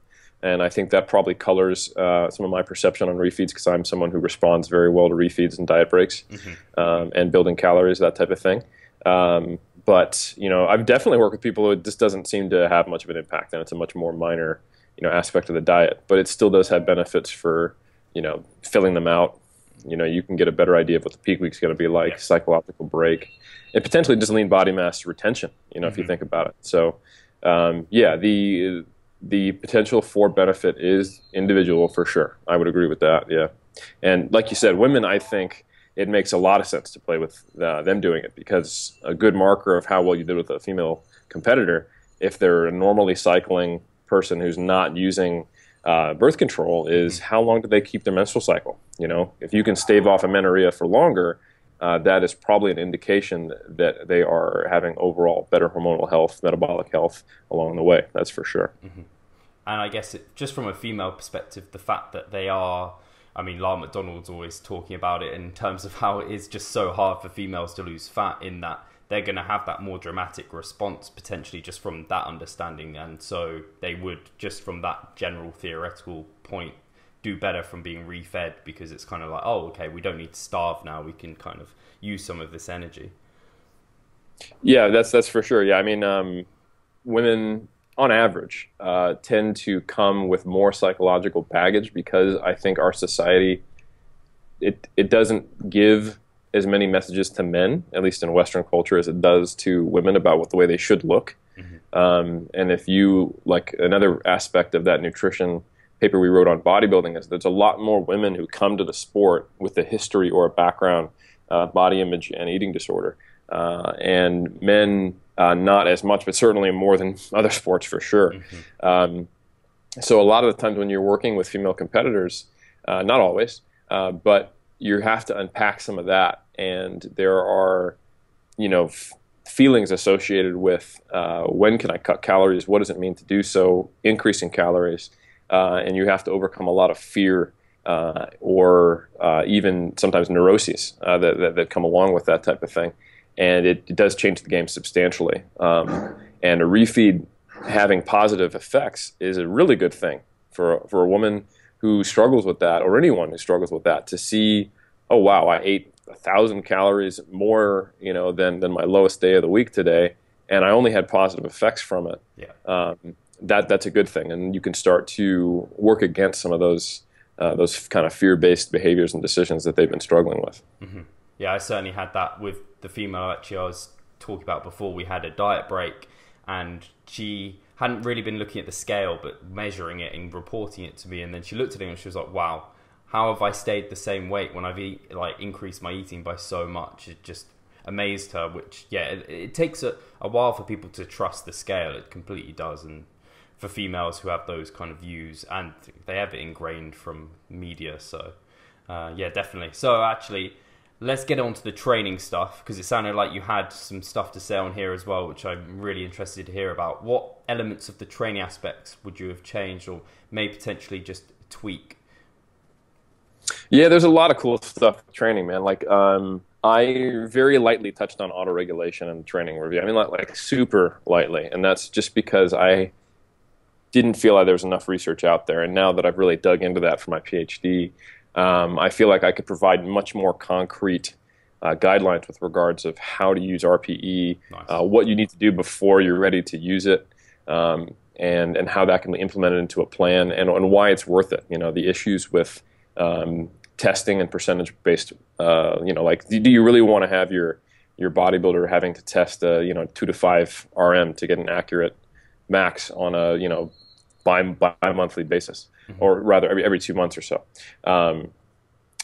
and I think that probably colors uh, some of my perception on refeeds because I'm someone who responds very well to refeeds and diet breaks mm-hmm. um, and building calories, that type of thing. Um, but you know, I've definitely worked with people who this doesn't seem to have much of an impact, and it's a much more minor, you know, aspect of the diet. But it still does have benefits for you know filling them out. You know, you can get a better idea of what the peak week is going to be like, yeah. psychological break, and potentially just lean body mass retention. You know, mm-hmm. if you mm-hmm. think about it. So, um, yeah, the the potential for benefit is individual for sure. I would agree with that. Yeah, and like you said, women, I think it makes a lot of sense to play with uh, them doing it because a good marker of how well you did with a female competitor, if they're a normally cycling person who's not using uh, birth control, is how long do they keep their menstrual cycle? You know, if you can stave off amenorrhea for longer. Uh, that is probably an indication that they are having overall better hormonal health, metabolic health along the way. That's for sure. Mm-hmm and I guess it, just from a female perspective, the fact that they are, I mean, Lyle McDonald's always talking about it in terms of how it is just so hard for females to lose fat, in that they're going to have that more dramatic response potentially just from that understanding, and so they would just from that general theoretical point do better from being refed because it's kind of like, oh, okay, we don't need to starve now; we can kind of use some of this energy. Yeah, that's that's for sure. Yeah, I mean, um, women on average, uh, tend to come with more psychological baggage because I think our society it it doesn't give as many messages to men, at least in Western culture, as it does to women about what the way they should look. Mm-hmm. Um, and if you like another aspect of that nutrition paper we wrote on bodybuilding is there's a lot more women who come to the sport with a history or a background, uh, body image and eating disorder, uh, and men uh, not as much, but certainly more than other sports for sure. Mm-hmm. Um, so a lot of the times when you're working with female competitors, uh, not always, uh, but you have to unpack some of that, and there are, you know, f- feelings associated with uh, when can I cut calories, what does it mean to do so, increasing calories, uh, and you have to overcome a lot of fear. Uh, or even sometimes neuroses that, that, that come along with that type of thing and it, it does change the game substantially. Um, and a refeed having positive effects is a really good thing for for a woman who struggles with that, or anyone who struggles with that, to see, oh wow, I ate a thousand calories more, you know, than than my lowest day of the week today, and I only had positive effects from it. Yeah. Um, that that's a good thing, and you can start to work against some of those uh, those kind of fear based behaviors and decisions that they've been struggling with. Mm-hmm. yeah, I certainly had that with the female actually I was talking about before. We had a diet break, and she hadn't really been looking at the scale, but measuring it and reporting it to me. And then she looked at it and she was like, "Wow, how have I stayed the same weight when I've eat, like increased my eating by so much?" It just amazed her. Which yeah, it, it takes a, a while for people to trust the scale. It completely does, and for females who have those kind of views and they have it ingrained from media. So uh, yeah, definitely. So actually let's get on to the training stuff because it sounded like you had some stuff to say on here as well, which I'm really interested to hear about. What elements of the training aspects would you have changed or may potentially just tweak? Yeah, there's a lot of cool stuff training, man. Like, um, I very lightly touched on auto regulation and training review. I mean, like, like super lightly, and that's just because I didn't feel like there was enough research out there. And now that I've really dug into that for my PhD, um, I feel like I could provide much more concrete uh, guidelines with regards of how to use RPE, nice. uh, what you need to do before you're ready to use it, um, and and how that can be implemented into a plan, and, and why it's worth it. You know, the issues with um, testing and percentage based. Uh, you know, like do you really want to have your your bodybuilder having to test a you know two to five RM to get an accurate max on a you know bi bi monthly basis? mm-hmm. or rather every every two months or so. Um,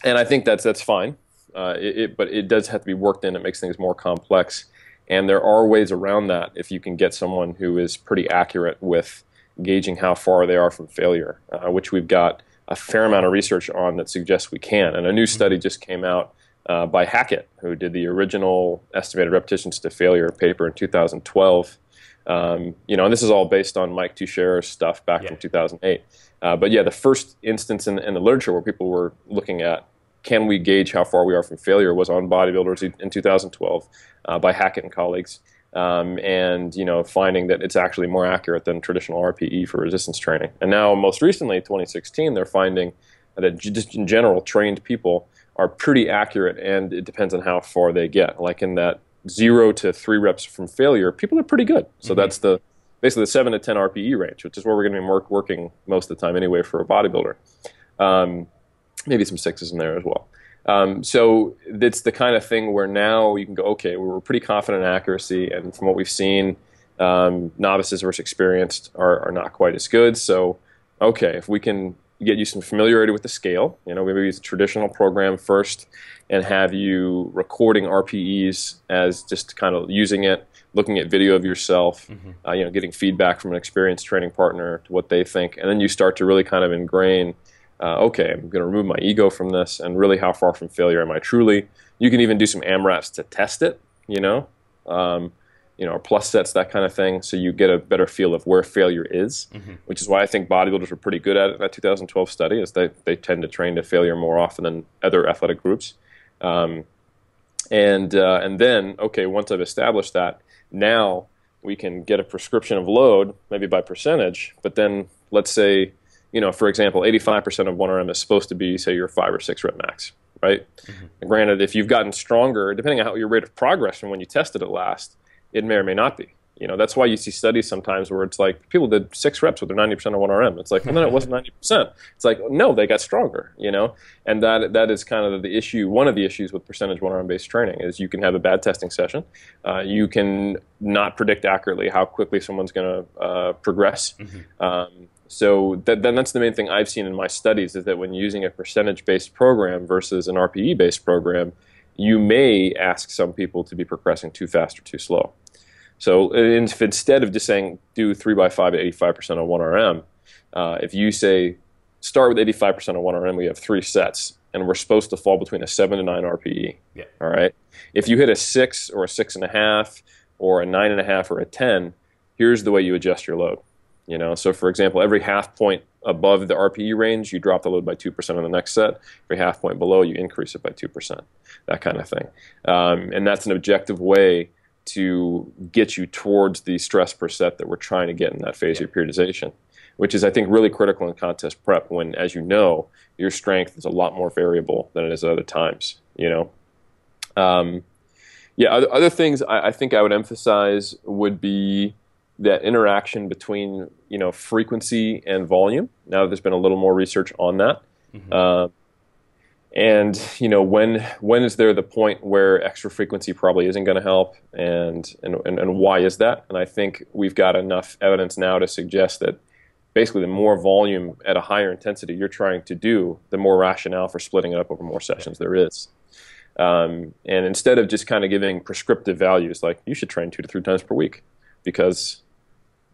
and I think that's that's fine. Uh, it, it, but it does have to be worked in. It makes things more complex, and there are ways around that if you can get someone who is pretty accurate with gauging how far they are from failure, uh, which we've got a fair amount of research on that suggests we can. And a new mm-hmm. study just came out uh, by Hackett, who did the original estimated repetitions to failure paper in 2012. Um, you know, and this is all based on Mike Tuchscherer's stuff back yeah. from 2008. Uh, but yeah, the first instance in, in, the literature where people were looking at can we gauge how far we are from failure was on bodybuilders in 2012 uh, by Hackett and colleagues. Um, and you know, finding that it's actually more accurate than traditional RPE for resistance training. And now, most recently, 2016, they're finding that just in general, trained people are pretty accurate, and it depends on how far they get. Like in that zero to three reps from failure, people are pretty good. So mm-hmm. that's the basically the seven to ten RPE range, which is where we're going to be work, working most of the time anyway for a bodybuilder. Um, maybe some sixes in there as well. Um, so it's the kind of thing where now you can go, okay, we're pretty confident in accuracy, and from what we've seen, um, novices versus experienced are, are not quite as good. So, okay, if we can get you some familiarity with the scale, you know, maybe use a traditional program first, and have you recording RPEs as just kind of using it looking at video of yourself, mm-hmm. uh, you know, getting feedback from an experienced training partner to what they think, and then you start to really kind of ingrain. Uh, okay, I'm going to remove my ego from this, and really, how far from failure am I truly? You can even do some AMRAPs to test it, you know, um, you know, or plus sets, that kind of thing, so you get a better feel of where failure is. Mm-hmm. Which is why I think bodybuilders were pretty good at it in that 2012 study, is they they tend to train to failure more often than other athletic groups. Um, and uh, and then, okay, once I've established that, now we can get a prescription of load, maybe by percentage, but then let's say, you know, for example, 85% of 1RM is supposed to be, say, your five or six rep max, right? Mm-hmm. Granted, if you've gotten stronger, depending on how your rate of progress from when you tested it last, it may or may not be. You know, that's why you see studies sometimes where it's like people did six reps with their 90% of 1RM. It's like, well, then it wasn't 90%. It's like, no, they got stronger, you know? And that that is kind of the issue. One of the issues with percentage 1RM based training is you can have a bad testing session. Uh, you can not predict accurately how quickly someone's going to uh, progress. Mm-hmm. Um, so that, then that's the main thing I've seen in my studies is that when using a percentage based program versus an RPE based program, you may ask some people to be progressing too fast or too slow. So if instead of just saying do 3 by 5 at 85% of 1RM, uh, if you say start with 85% of 1RM, we have three sets, and we're supposed to fall between a 7 to 9 RPE. Yeah. All right? If you hit a 6 or a 6.5 or a 9.5 or a 10, here's the way you adjust your load. You know, so for example, every half point above the RPE range, you drop the load by 2% on the next set. Every half point below, you increase it by 2%. That kind of thing. Um, and that's an objective way to get you towards the stress per set that we're trying to get in that phase yeah. of periodization, which is, I think, really critical in contest prep when, as you know, your strength is a lot more variable than it is at other times, you know? Um, yeah, other, other things I, I, think I would emphasize would be that interaction between, you know, frequency and volume. Now there's been a little more research on that. Mm-hmm. Uh, and you know when when is there the point where extra frequency probably isn't going to help and, and and and why is that and i think we've got enough evidence now to suggest that basically the more volume at a higher intensity you're trying to do the more rationale for splitting it up over more sessions there is um, and instead of just kind of giving prescriptive values like you should train two to three times per week because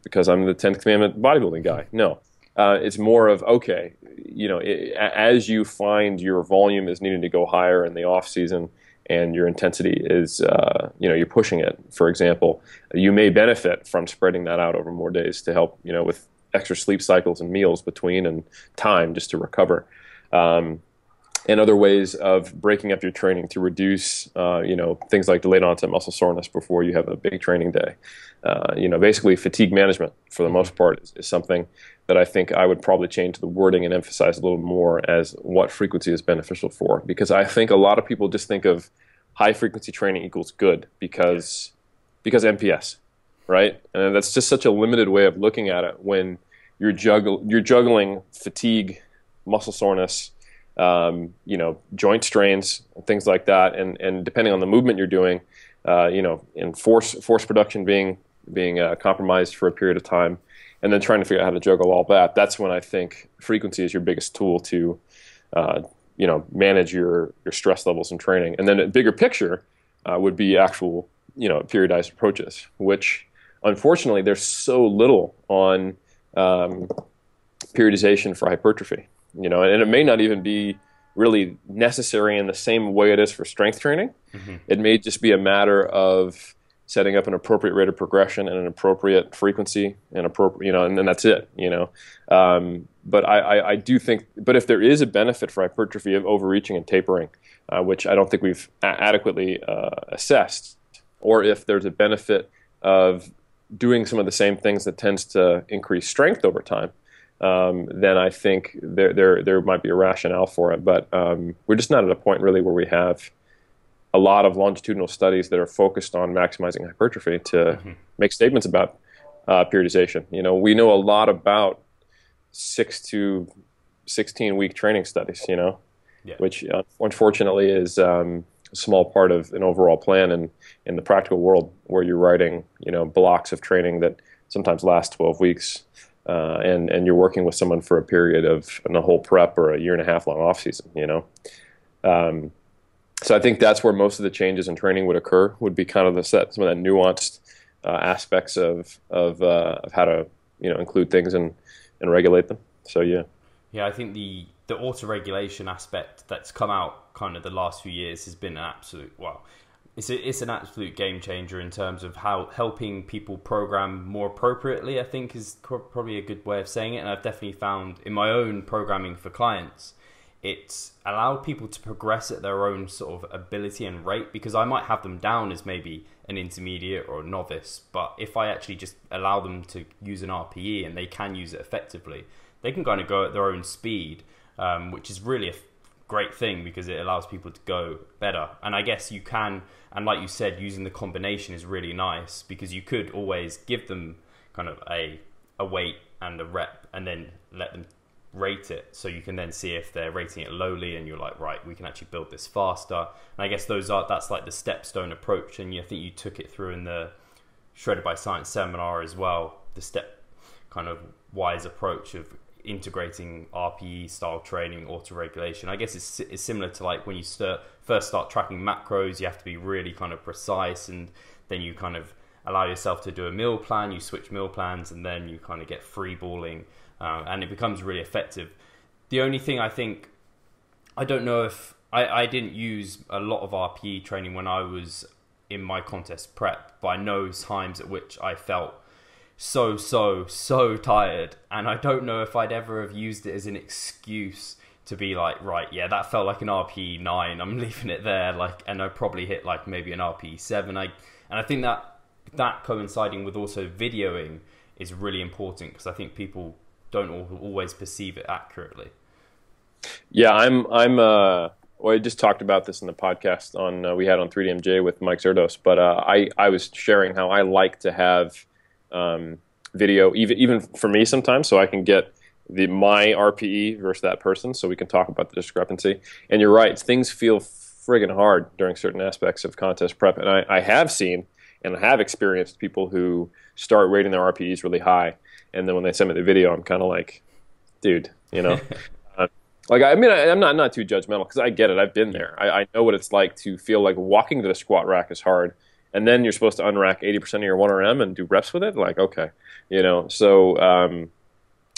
because i'm the 10th commandment bodybuilding guy no uh, it's more of okay, you know, it, as you find your volume is needing to go higher in the off season and your intensity is, uh, you know, you're pushing it. For example, you may benefit from spreading that out over more days to help, you know, with extra sleep cycles and meals between and time just to recover. Um, and other ways of breaking up your training to reduce, uh, you know, things like delayed onset muscle soreness before you have a big training day. Uh, you know, basically fatigue management for the most part is, is, something that I think I would probably change the wording and emphasize a little more as what frequency is beneficial for. Because I think a lot of people just think of high frequency training equals good because because MPS, right? And that's just such a limited way of looking at it when you're juggle you're juggling fatigue, muscle soreness um, you know, joint strains, things like that, and and depending on the movement you're doing, uh, you know, and force force production being being uh, compromised for a period of time, and then trying to figure out how to juggle all that. That's when I think frequency is your biggest tool to, uh, you know, manage your your stress levels in training. And then a bigger picture uh, would be actual, you know, periodized approaches, which unfortunately there's so little on um, periodization for hypertrophy you know, and it may not even be really necessary in the same way it is for strength training. Mm-hmm. It may just be a matter of setting up an appropriate rate of progression and an appropriate frequency and appropriate, you know, and then that's it, you know. Um, but I, I, I, do think, but if there is a benefit for hypertrophy of overreaching and tapering, uh, which I don't think we've a- adequately uh, assessed, or if there's a benefit of doing some of the same things that tends to increase strength over time, um, then I think there, there there might be a rationale for it. But um, we're just not at a point really where we have a lot of longitudinal studies that are focused on maximizing hypertrophy to mm-hmm. make statements about uh, periodization. You know, we know a lot about six to sixteen week training studies. You know, yeah. which uh, unfortunately is um, a small part of an overall plan in in the practical world where you're writing you know blocks of training that sometimes last 12 weeks uh, and and you're working with someone for a period of a whole prep or a year and a half long off season, you know. Um, so I think that's where most of the changes in training would occur. Would be kind of the set some of that nuanced uh, aspects of of uh, of how to you know include things and and regulate them. So yeah. Yeah, I think the the auto regulation aspect that's come out kind of the last few years has been an absolute well it's a, it's an absolute game changer in terms of how helping people program more appropriately. I think is probably a good way of saying it, and I've definitely found in my own programming for clients, it's allowed people to progress at their own sort of ability and rate because I might have them down as maybe an intermediate or a novice, but if I actually just allow them to use an RPE and they can use it effectively, they can kind of go at their own speed, um, which is really a great thing because it allows people to go better. And I guess you can, and like you said, using the combination is really nice because you could always give them kind of a a weight and a rep, and then let them rate it. So you can then see if they're rating it lowly and you're like right we can actually build this faster. And i guess those are that's like the stepstone approach. And i think you took it through in the shredded by science seminar as well the step kind of wise approach of integrating RPE style training, auto regulation. I guess it's, it's similar to like when you start, first start tracking macros, you have to be really kind of precise, and then you kind of allow yourself to do a meal plan. You switch meal plans, and then you kind of get free balling, uh, and it becomes really effective. The only thing I think, I don't know if I, I didn't use a lot of RPE training when I was in my contest prep, but I know times at which I felt so so so tired and i don't know if i'd ever have used it as an excuse to be like right yeah that felt like an RP nine. i'm leaving it there like and i probably hit like maybe an RP seven. i and i think that that coinciding with also videoing is really important because i think people don't always perceive it accurately yeah i'm i'm uh well, I just talked about this in the podcast on uh, we had on 3DMJ with Mike Zourdos, but uh, I I was sharing how I like to have um, video, even even for me sometimes, so I can get the my RPE versus that person, so we can talk about the discrepancy. And you're right, things feel friggin' hard during certain aspects of contest prep, and I, I have seen and I have experienced people who start rating their RPEs really high, and then when they send me the video, I'm kind of like, dude, you know. uh, like I mean, I, am not not too judgmental because I get it. I've been there. I, I know what it's like to feel like walking to the squat rack is hard, and then you're supposed to unrack 80% of your 1RM and do reps with it. Like, okay, you know. So, um,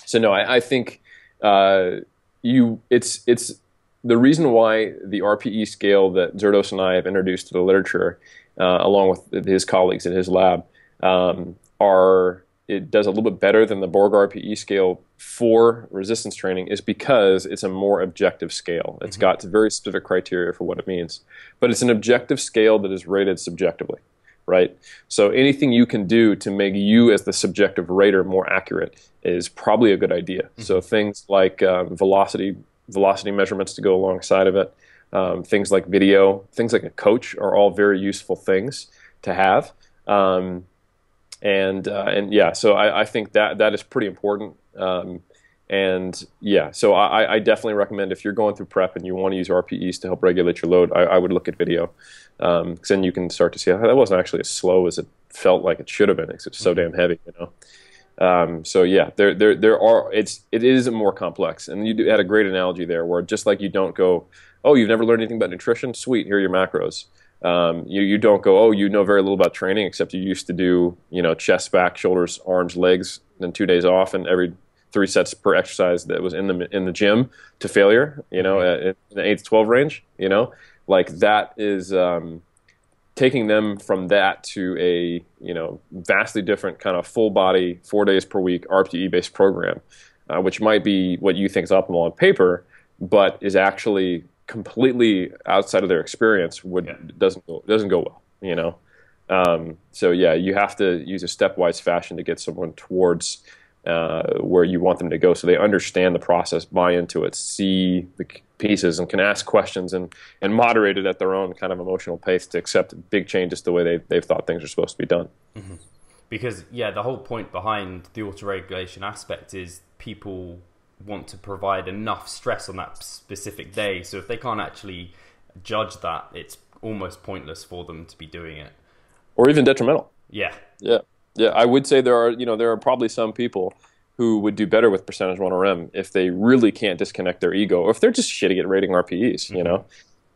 so no, I, I think uh, you. It's it's the reason why the RPE scale that Zourdos and I have introduced to the literature, uh, along with his colleagues in his lab, um, are it does a little bit better than the Borg RPE scale for resistance training is because it's a more objective scale. It's mm-hmm. got very specific criteria for what it means, but it's an objective scale that is rated subjectively, right? So anything you can do to make you as the subjective rater more accurate is probably a good idea. Mm-hmm. So things like um, velocity velocity measurements to go alongside of it, um, things like video, things like a coach are all very useful things to have. Um, and uh, and yeah, so I, I, think that that is pretty important. Um, and yeah, so I, I, definitely recommend if you're going through prep and you want to use RPEs to help regulate your load, I, I would look at video, because um, then you can start to see how that wasn't actually as slow as it felt like it should have been. Because it's so mm-hmm. damn heavy, you know. Um, so yeah, there, there, there are. It's it is more complex, and you had a great analogy there, where just like you don't go, oh, you've never learned anything about nutrition, sweet, here are your macros. Um, you, you don't go, oh, you know very little about training except you used to do, you know, chest, back, shoulders, arms, legs, then two days off, and every three sets per exercise that was in the in the gym to failure, you know, mm-hmm. in the eight to twelve range, you know, like that is um, taking them from that to a you know vastly different kind of full body, four days per week RPE based program, uh, which might be what you think is optimal on paper, but is actually completely outside of their experience would yeah. doesn't go, doesn't go well. You know, um, so yeah, you have to use a stepwise fashion to get someone towards uh, where you want them to go, so they understand the process, buy into it, see the pieces, and can ask questions and and moderate it at their own kind of emotional pace to accept big changes the way they they've thought things are supposed to be done. Mm-hmm. Because yeah, the whole point behind the auto regulation aspect is people want to provide enough stress on that specific day. So if they can't actually judge that, it's almost pointless for them to be doing it, or even detrimental. Yeah, yeah, yeah. I would say there are you know there are probably some people who would do better with percentage 1RM if they really can't disconnect their ego, or if they're just shitty at rating RPEs. Mm-hmm. You know.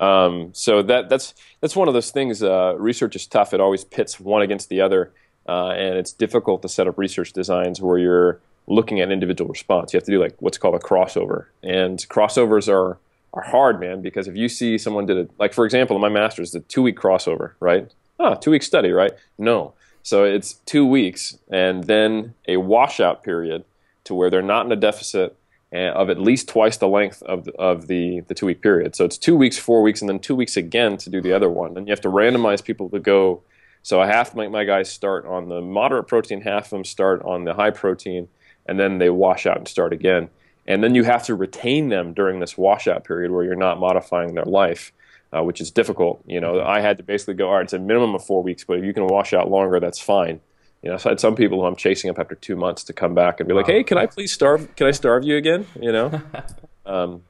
Um, so that that's that's one of those things. Uh, research is tough; it always pits one against the other, uh, and it's difficult to set up research designs where you're looking at individual response. You have to do like what's called a crossover, and crossovers are are hard, man, because if you see someone did it, like for example, in my master's, the two week crossover, right? Ah, two week study, right? No, so it's two weeks and then a washout period to where they're not in a deficit eh, of at least twice the length of the, of the, the two week period. So it's two weeks, four weeks, and then two weeks again to do the other one. And you have to randomize people to go. So I have to make my guys start on the moderate protein, half of them start on the high protein, and then they wash out and start again. And then you have to retain them during this washout period where you're not modifying their life, uh, which is difficult. You know, I had to basically go, all right, it's a minimum of four weeks, but if you can wash out longer, that's fine. You know, so I had some people who I'm chasing up after two months to come back and be wow. like, hey, can I please starve? Can I starve you again? You know, um,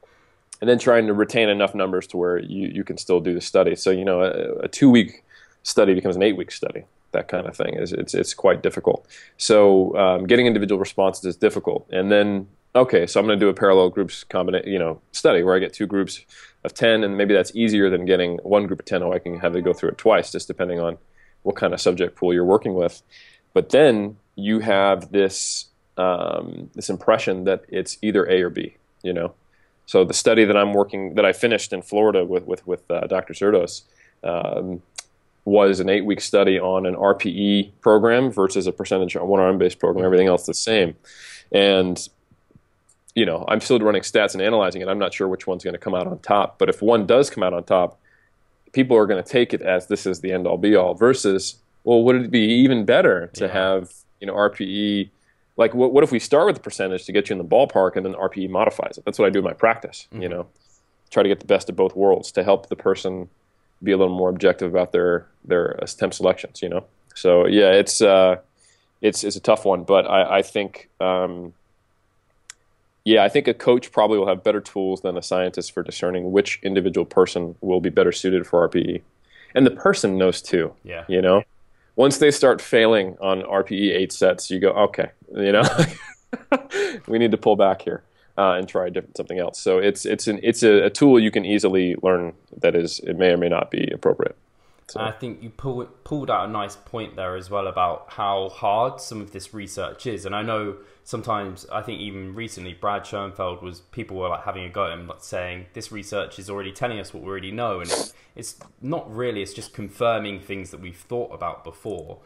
and then trying to retain enough numbers to where you, you can still do the study. So you know, a, a two week study becomes an eight week study that kind of thing. is It's, it's quite difficult. So um, getting individual responses is difficult. And then, okay, so I'm going to do a parallel groups combination, you know, study where I get two groups of 10, and maybe that's easier than getting one group of 10. or I can have to go through it twice, just depending on what kind of subject pool you're working with. But then you have this um, this impression that it's either A or B. You know, so the study that I'm working that I finished in Florida with with with uh, Dr. Zourdos. Um, was an eight week study on an RPE program versus a percentage on 1RM-based program, everything else the same. And, you know, I'm still running stats and analyzing it. I'm not sure which one's going to come out on top. But if one does come out on top, people are going to take it as this is the end all be all versus, well, would it be even better to yeah. have, you know, RPE? Like, what, what if we start with the percentage to get you in the ballpark and then RPE modifies it? That's what I do in my practice, mm-hmm. you know, try to get the best of both worlds to help the person be a little more objective about their their attempt selections. You know, so yeah, it's uh, it's it's a tough one, but I, I think um, yeah, I think a coach probably will have better tools than a scientist for discerning which individual person will be better suited for RPE. And the person knows too. Yeah. You know, once they start failing on RPE eight sets, you go, okay, you know, we need to pull back here uh, and try different, something else. So it's it's an it's a, a, tool you can easily learn that is it may or may not be appropriate. So. I think you pull, pulled out a nice point there as well about how hard some of this research is, and I know sometimes I think even recently Brad Schoenfeld was people were like having a go at him, like saying this research is already telling us what we already know, and it's, it's not really. It's just confirming things that we've thought about before.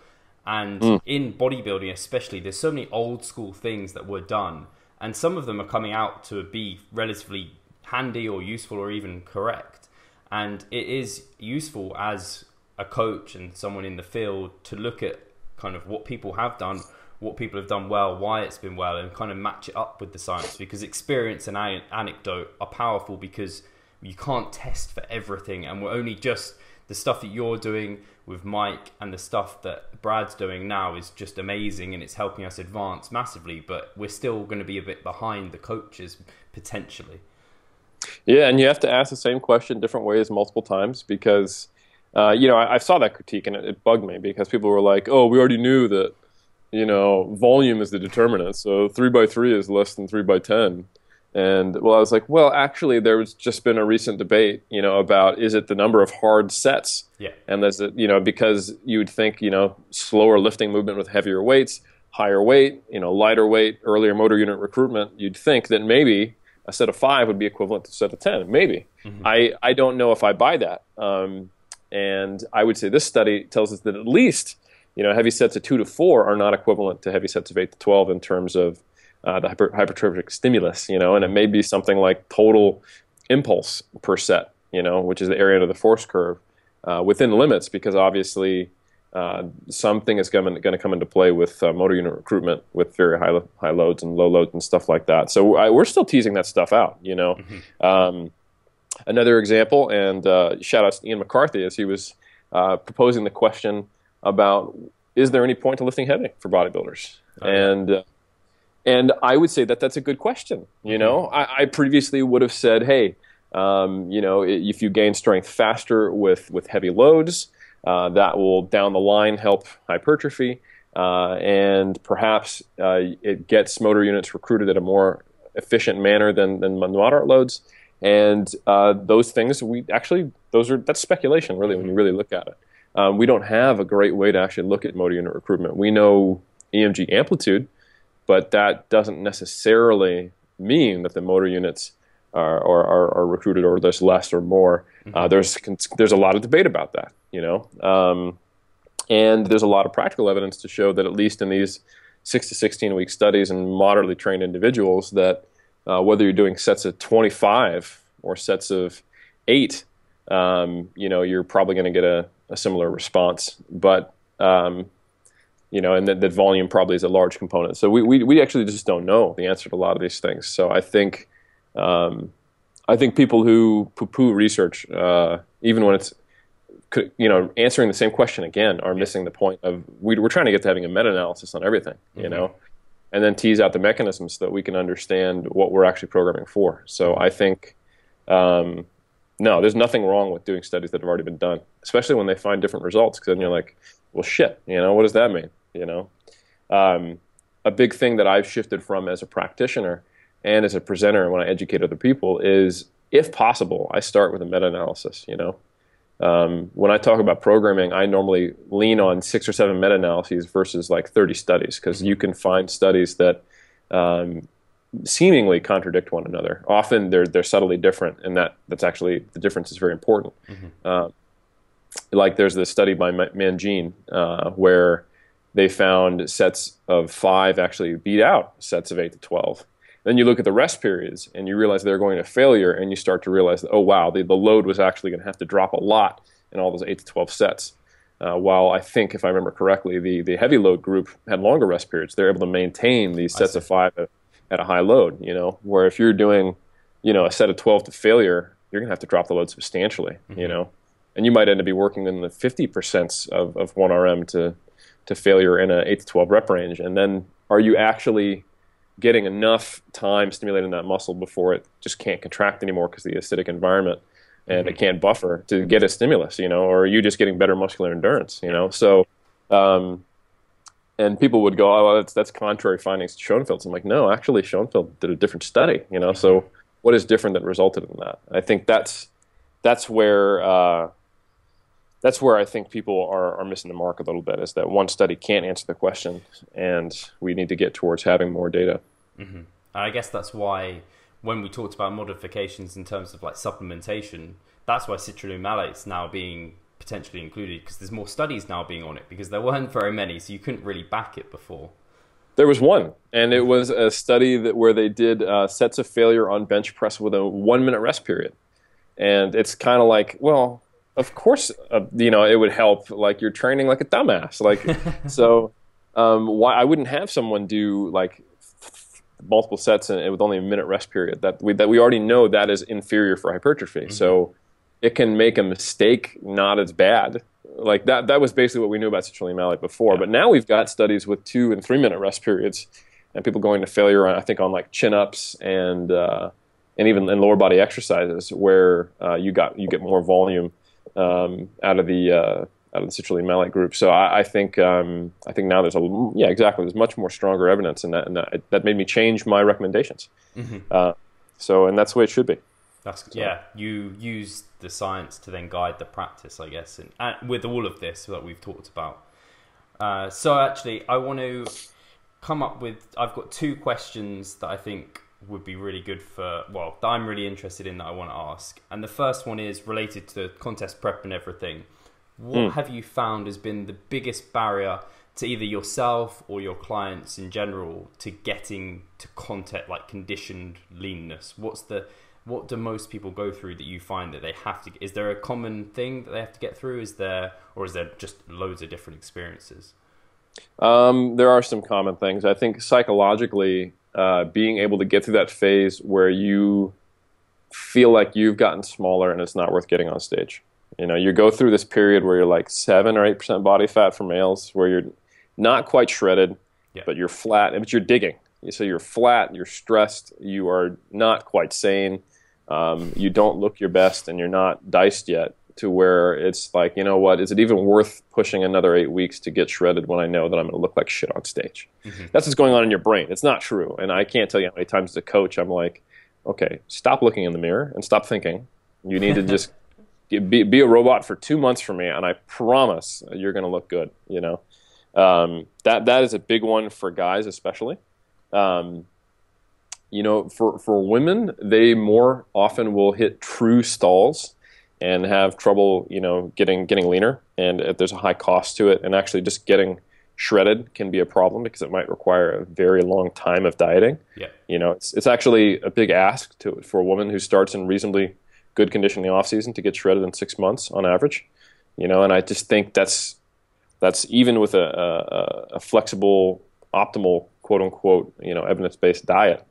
And mm. in bodybuilding, especially, there's so many old school things that were done, and some of them are coming out to be relatively handy or useful or even correct. And it is useful as a coach and someone in the field to look at kind of what people have done what people have done well, why it's been well, and kind of match it up with the science because experience and anecdote are powerful because you can't test for everything, and we're only just the stuff that you're doing with Mike and the stuff that Brad's doing now is just amazing and it's helping us advance massively, but we're still going to be a bit behind the coaches potentially. Yeah, and you have to ask the same question different ways multiple times because, uh, you know, I, I, saw that critique and it, it bugged me because people were like, oh, we already knew that you know, volume is the determinant. So three by three is less than three by ten. And well, I was like, well, actually, there's just been a recent debate, you know, about is it the number of hard sets? Yeah. And there's, a, you know, because you would think, you know, slower lifting movement with heavier weights, higher weight, you know, lighter weight, earlier motor unit recruitment, you'd think that maybe a set of five would be equivalent to a set of ten. Maybe. Mm-hmm. I, I don't know if I buy that. Um, and I would say this study tells us that at least you know, heavy sets of two to four are not equivalent to heavy sets of eight to 12 in terms of uh, the hyper- hypertrophic stimulus, you know, and it may be something like total impulse per set, you know, which is the area under the force curve uh, within limits because obviously uh, something is going to come into play with uh, motor unit recruitment with very high, high loads and low loads and stuff like that. So I, we're still teasing that stuff out, you know. Mm-hmm. Um, another example, and uh, shout out to Ian McCarthy as he was uh, proposing the question about is there any point to lifting heavy for bodybuilders? Oh, and uh, and I would say that that's a good question. You mm-hmm. know, I, I, previously would have said, hey, um, you know, if you gain strength faster with with heavy loads, uh, that will down the line help hypertrophy, uh, and perhaps uh, it gets motor units recruited at a more efficient manner than than moderate loads. And uh, those things, we actually, those are that's speculation, really, when you really look at it. Um, we don't have a great way to actually look at motor unit recruitment. We know EMG amplitude, but that doesn't necessarily mean that the motor units are, are, are recruited or there's less or more. Uh, mm-hmm. Uh, there's there's a lot of debate about that, you know, um, and there's a lot of practical evidence to show that at least in these six to 16 week studies in moderately trained individuals, that uh, whether you're doing sets of 25 or sets of eight, um, you know, you're probably going to get a a similar response. But um, you know, and that, that, volume probably is a large component. So we, we, we actually just don't know the answer to a lot of these things. So I think um, I think people who poo-poo research, uh, even when it's you know answering the same question again, are missing the point of we, are trying to get to having a meta-analysis on everything. You mm-hmm. know. And then tease out the mechanisms so that we can understand what we're actually programming for. So I think um, no, there's nothing wrong with doing studies that have already been done, especially when they find different results. Because then you're like, well, shit, you know, what does that mean? You know, um, a big thing that I've shifted from as a practitioner and as a presenter when I educate other people is, if possible, I start with a meta-analysis. You know, um, when I talk about programming, I normally lean on six or seven meta-analyses versus like 30 studies because you can find studies that um, seemingly contradict one another. Often they're they're subtly different, and that that's actually the difference is very important. Mm-hmm. Uh, like there's this study by Mangine uh, where they found sets of five actually beat out sets of eight to twelve. Then you look at the rest periods and you realize they're going to failure, and you start to realize that oh wow, the, the load was actually going to have to drop a lot in all those eight to twelve sets. Uh, while I think, if I remember correctly, the, the heavy load group had longer rest periods. They're able to maintain these sets of five at a high load, you know, where if you're doing, you know, a set of 12 to failure, you're going to have to drop the load substantially, mm-hmm. you know, and you might end up be working in the 50% of, of 1RM to, to failure in an 8 to 12 rep range. And then are you actually getting enough time stimulating that muscle before it just can't contract anymore because the acidic environment and mm-hmm. it can't buffer to get a stimulus, you know, or are you just getting better muscular endurance, you know? So, um, and people would go, oh, well, that's, that's contrary findings to Schoenfeld's. I'm like, no, actually, Schoenfeld did a different study, you know? So, what is different that resulted in that? I think that's that's where uh, that's where I think people are, are missing the mark a little bit. Is that one study can't answer the question, and we need to get towards having more data. Mm-hmm. I guess that's why when we talked about modifications in terms of like supplementation, that's why citrulline malate's now being potentially included because there's more studies now being on it because there weren't very many, so you couldn't really back it before. There was one, and it was a study that where they did uh, sets of failure on bench press with a one minute rest period, and it's kind of like, well, of course, uh, you know, it would help. Like you're training like a dumbass, like so. Um, why I wouldn't have someone do like multiple sets and with only a minute rest period that we that we already know that is inferior for hypertrophy. Mm-hmm. So it can make a mistake not as bad like that that was basically what we knew about citrulline malate before. Yeah. But now we've got studies with two and three minute rest periods, and people going to failure. On, I think on like chin ups and uh, and even in lower body exercises where uh, you got you get more volume um, out of the uh, out of the citrulline malate group. So I, I think um, I think now there's a yeah exactly there's much more stronger evidence, and that and that, that made me change my recommendations. Mm-hmm. Uh, so and that's the way it should be. That's so. yeah. You use the science to then guide the practice, I guess, and, and with all of this that we've talked about. Uh, so actually, I want to come up with. I've got two questions that I think would be really good for. Well, that I'm really interested in that I want to ask. And the first one is related to contest prep and everything. What mm. have you found has been the biggest barrier to either yourself or your clients in general to getting to content like conditioned leanness? What's the what do most people go through that you find that they have to is there a common thing that they have to get through is there or is there just loads of different experiences um, there are some common things i think psychologically uh, being able to get through that phase where you feel like you've gotten smaller and it's not worth getting on stage. You know you go through this period where you're like 7 or 8% body fat for males where you're not quite shredded yeah. but you're flat but you're digging. So you're flat you're stressed you are not quite sane um, you don't look your best and you're not diced yet to where it's like, you know what, is it even worth pushing another eight weeks to get shredded when I know that I'm going to look like shit on stage? Mm-hmm. That's what's going on in your brain. It's not true. And I can't tell you how many times as a coach I'm like, okay, stop looking in the mirror and stop thinking. You need to just be, be a robot for two months for me, and I promise you're going to look good, you know? Um, that, that is a big one for guys, especially. Um, you know, for, for women, they more often will hit true stalls and have trouble, you know, getting getting leaner, and if there's a high cost to it, and actually just getting shredded can be a problem because it might require a very long time of dieting. Yeah. You know, it's it's actually a big ask to for a woman who starts in reasonably good condition in the off season to get shredded in six months on average. You know, and I just think that's that's even with a, a, a flexible, optimal, quote unquote, you know, evidence based diet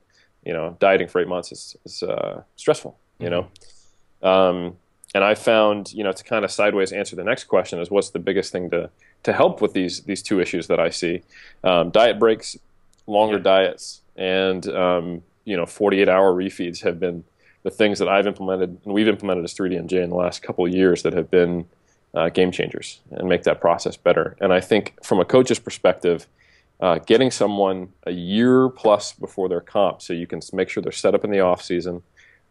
you know, dieting for eight months is, is uh, stressful, you mm-hmm. know. Um, and I found, you know, to kind of sideways answer the next question is what's the biggest thing to to help with these these two issues that I see: um, diet breaks, longer yeah. diets, and um, you know, 48 hour refeeds have been the things that I've implemented and we've implemented as 3DMJ in the last couple of years that have been uh, game changers and make that process better. And I think from a coach's perspective, uh, getting someone a year plus before their comp so you can make sure they're set up in the off season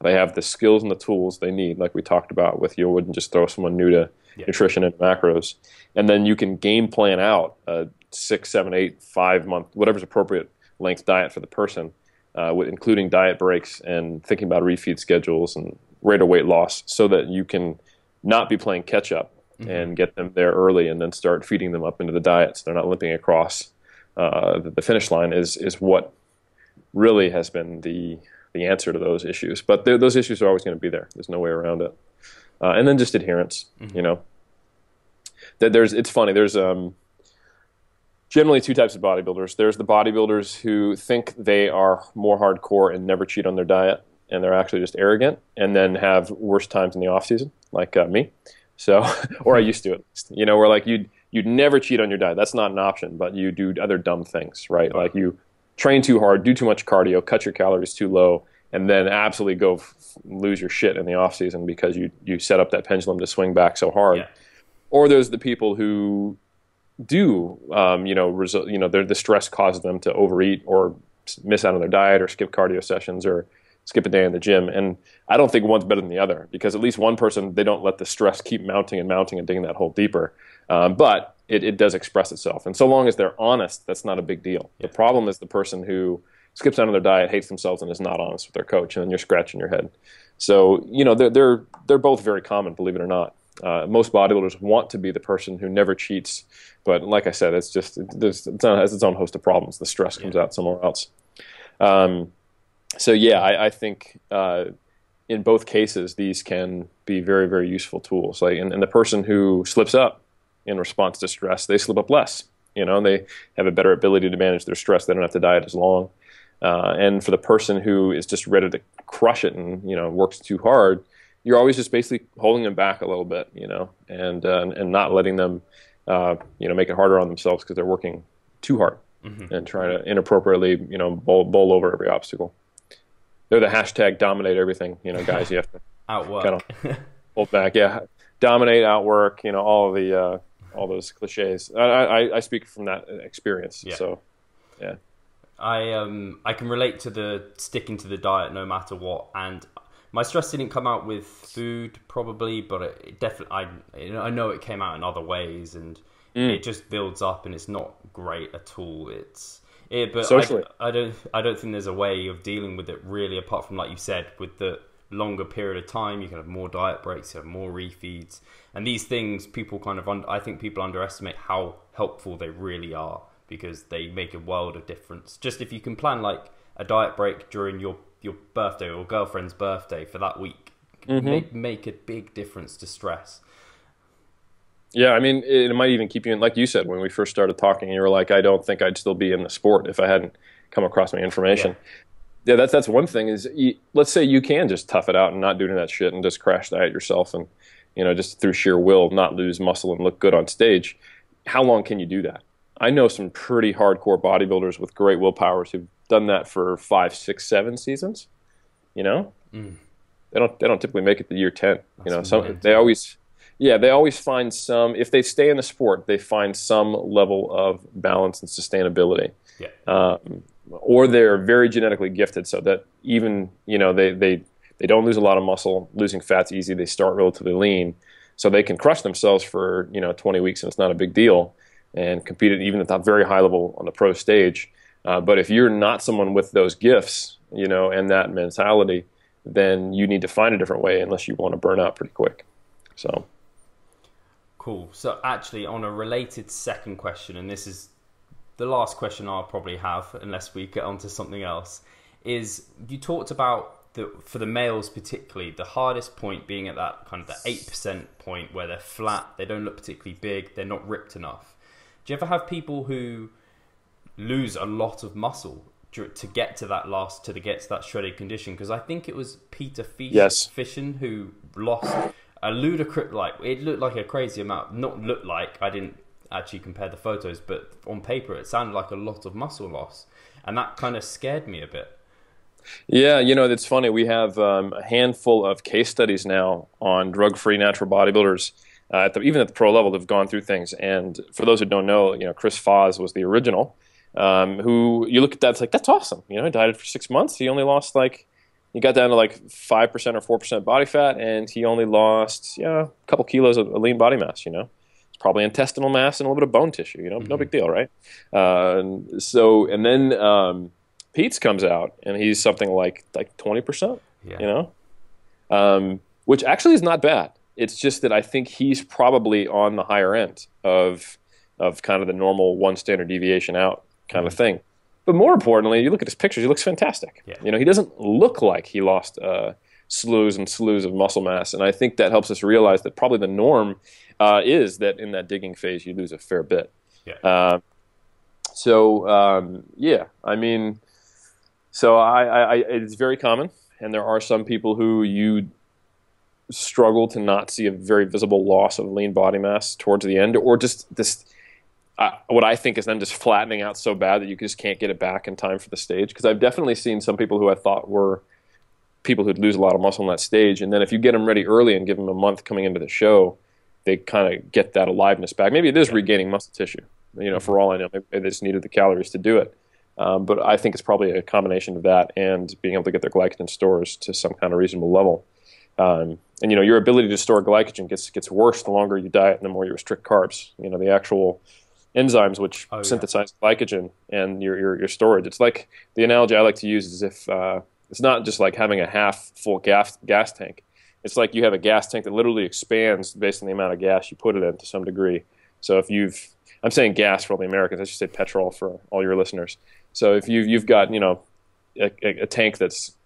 they have the skills and the tools they need like we talked about with you wouldn't just throw someone new to yeah. nutrition and macros and then you can game plan out a six seven eight five month whatever's appropriate length diet for the person uh, with, including diet breaks and thinking about refeed schedules and rate of weight loss so that you can not be playing catch up mm-hmm. and get them there early and then start feeding them up into the diet so they're not limping across uh, the, the, finish line is is what really has been the the answer to those issues. But those issues are always going to be there. There's no way around it. Uh, and then just adherence. Mm-hmm. You know, that there's it's funny. There's um, generally two types of bodybuilders. There's the bodybuilders who think they are more hardcore and never cheat on their diet, and they're actually just arrogant, and then have worse times in the off season, like uh, me. So, or I used to at least. You know, where like you'd you'd never cheat on your diet. That's not an option, but you do other dumb things, right? Like you train too hard, do too much cardio, cut your calories too low, and then absolutely go f- lose your shit in the off season because you you set up that pendulum to swing back so hard. Yeah. Or there's the people who do, um, you know, result, you know, the stress causes them to overeat or miss out on their diet or skip cardio sessions or skip a day in the gym. And I don't think one's better than the other because at least one person, they don't let the stress keep mounting and mounting and digging that hole deeper. Um, but it, it, does express itself. And so long as they're honest, that's not a big deal. Yeah. The problem is the person who skips out on their diet, hates themselves, and is not honest with their coach, and then you're scratching your head. So, you know, they're, they're, they're both very common, believe it or not. Uh, most bodybuilders want to be the person who never cheats, but like I said, it's just it, it's, it has its own host of problems. The stress comes out somewhere else. Um, so yeah, I, I think uh, in both cases these can be very very useful tools. Like, and, and, the person who slips up in response to stress, they slip up less. You know, they have a better ability to manage their stress. They don't have to diet as long. Uh, and for the person who is just ready to crush it and you know works too hard, you're always just basically holding them back a little bit, you know, and uh, and not letting them, uh, you know, make it harder on themselves because they're working too hard mm-hmm. and trying to inappropriately, you know, bowl, bowl over every obstacle they're the hashtag dominate everything. You know, guys, you have to outwork, kind of hold back. Yeah, dominate, outwork. You know, all of the uh, all those cliches. I, I, I speak from that experience. Yeah. So, yeah. I um I can relate to the sticking to the diet no matter what, and my stress didn't come out with food probably, but it, it definitely I I know it came out in other ways, and mm. it just builds up, and it's not great at all. It's yeah, but Socially. I, I, don't. I don't think there's a way of dealing with it really, apart from like you said, with the longer period of time, you can have more diet breaks, you have more refeeds, and these things people kind of. Un- I think people underestimate how helpful they really are because they make a world of difference. Just if you can plan like a diet break during your your birthday or girlfriend's birthday for that week, mm-hmm. make make a big difference to stress. Yeah, I mean, it might even keep you in, like you said, when we first started talking, you were like, I don't think I'd still be in the sport if I hadn't come across my information. Yeah, yeah that's, that's one thing is, you, let's say you can just tough it out and not do any that shit and just crash diet yourself and, you know, just through sheer will, not lose muscle and look good on stage. How long can you do that? I know some pretty hardcore bodybuilders with great willpowers who've done that for five, six, seven seasons. You know, mm. they don't they don't typically make it to year ten. That's you know, some they always yeah, they always find some. If they stay in the sport, they find some level of balance and sustainability. Yeah. Um, or they're very genetically gifted, so that even you know they they they don't lose a lot of muscle. Losing fat's easy. They start relatively lean, so they can crush themselves for you know 20 weeks, and it's not a big deal, and compete at even at that very high level on the pro stage. Uh, but if you're not someone with those gifts, you know, and that mentality, then you need to find a different way, unless you want to burn out pretty quick. So. Cool. So actually, on a related second question, and this is the last question I'll probably have, unless we get onto something else, is you talked about the for the males particularly the hardest point being at that kind of the eight percent point where they're flat, they don't look particularly big, they're not ripped enough. Do you ever have people who lose a lot of muscle to get to that last to get to that shredded condition? Because I think it was Peter Fish, yes. Fitschen who lost a ludicrous like it looked like a crazy amount. Not looked like I didn't actually compare the photos, but on paper it sounded like a lot of muscle loss, and that kind of scared me a bit. Yeah, you know, it's funny. We have um, a handful of case studies now on drug-free natural bodybuilders. Uh, at the, even at the pro level, they've gone through things. And for those who don't know, you know, Chris Foz was the original. Um, who you look at that, it's like that's awesome. You know, he dieted for six months. He only lost like he got down to like five percent or four percent body fat, and he only lost yeah a couple kilos of lean body mass. You know, it's probably intestinal mass and a little bit of bone tissue. You know, mm-hmm. no big deal, right? Uh, so and then um, Pete's comes out, and he's something like like twenty percent. Yeah. You know, um, which actually is not bad. It's just that I think he's probably on the higher end of of kind of the normal one standard deviation out kind mm-hmm. of thing. But more importantly, you look at his pictures; he looks fantastic. Yeah. You know, he doesn't look like he lost uh, slews and slews of muscle mass, and I think that helps us realize that probably the norm uh, is that in that digging phase you lose a fair bit. Yeah. Uh, so um, yeah, I mean, so I, I, it's very common, and there are some people who you struggle to not see a very visible loss of lean body mass towards the end, or just this uh, what I think is then just flattening out so bad that you just can't get it back in time for the stage. Because I've definitely seen some people who I thought were people who'd lose a lot of muscle on that stage, and then if you get them ready early and give them a month coming into the show, they kind of get that aliveness back. Maybe it is regaining muscle tissue. You know, for all I know, maybe they just needed the calories to do it. Um, but I think it's probably a combination of that and being able to get their glycogen stores to some kind of reasonable level. Um, and you know, your ability to store glycogen gets gets worse the longer you diet and the more you restrict carbs. You know, the actual enzymes which oh, yeah. synthesize glycogen and your, your, your storage. It's like the analogy I like to use is if uh, it's not just like having a half full gas gas tank. It's like you have a gas tank that literally expands based on the amount of gas you put it in to some degree. So if you've I'm saying gas for all the Americans. I should say petrol for all your listeners. So if you've you've got you know a, a, a tank that's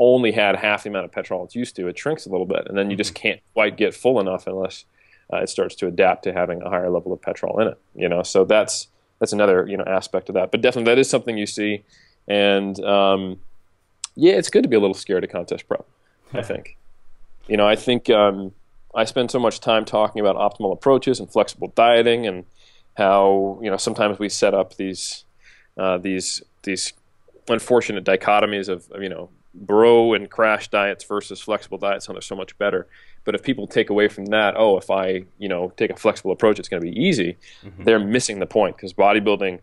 only had half the amount of petrol it's used to, it shrinks a little bit, and then you just mm-hmm. can't quite get full enough unless uh, it starts to adapt to having a higher level of petrol in it. You know, so that's that's another you know aspect of that. But definitely that is something you see, and um, yeah, it's good to be a little scared of contest prep. I think. You know, I think um, I spend so much time talking about optimal approaches and flexible dieting and how you know sometimes we set up these uh, these these unfortunate dichotomies of, you know bro and crash diets versus flexible diets how they're so much better but if people take away from that oh if i you know take a flexible approach it's going to be easy mm-hmm. they're missing the point because bodybuilding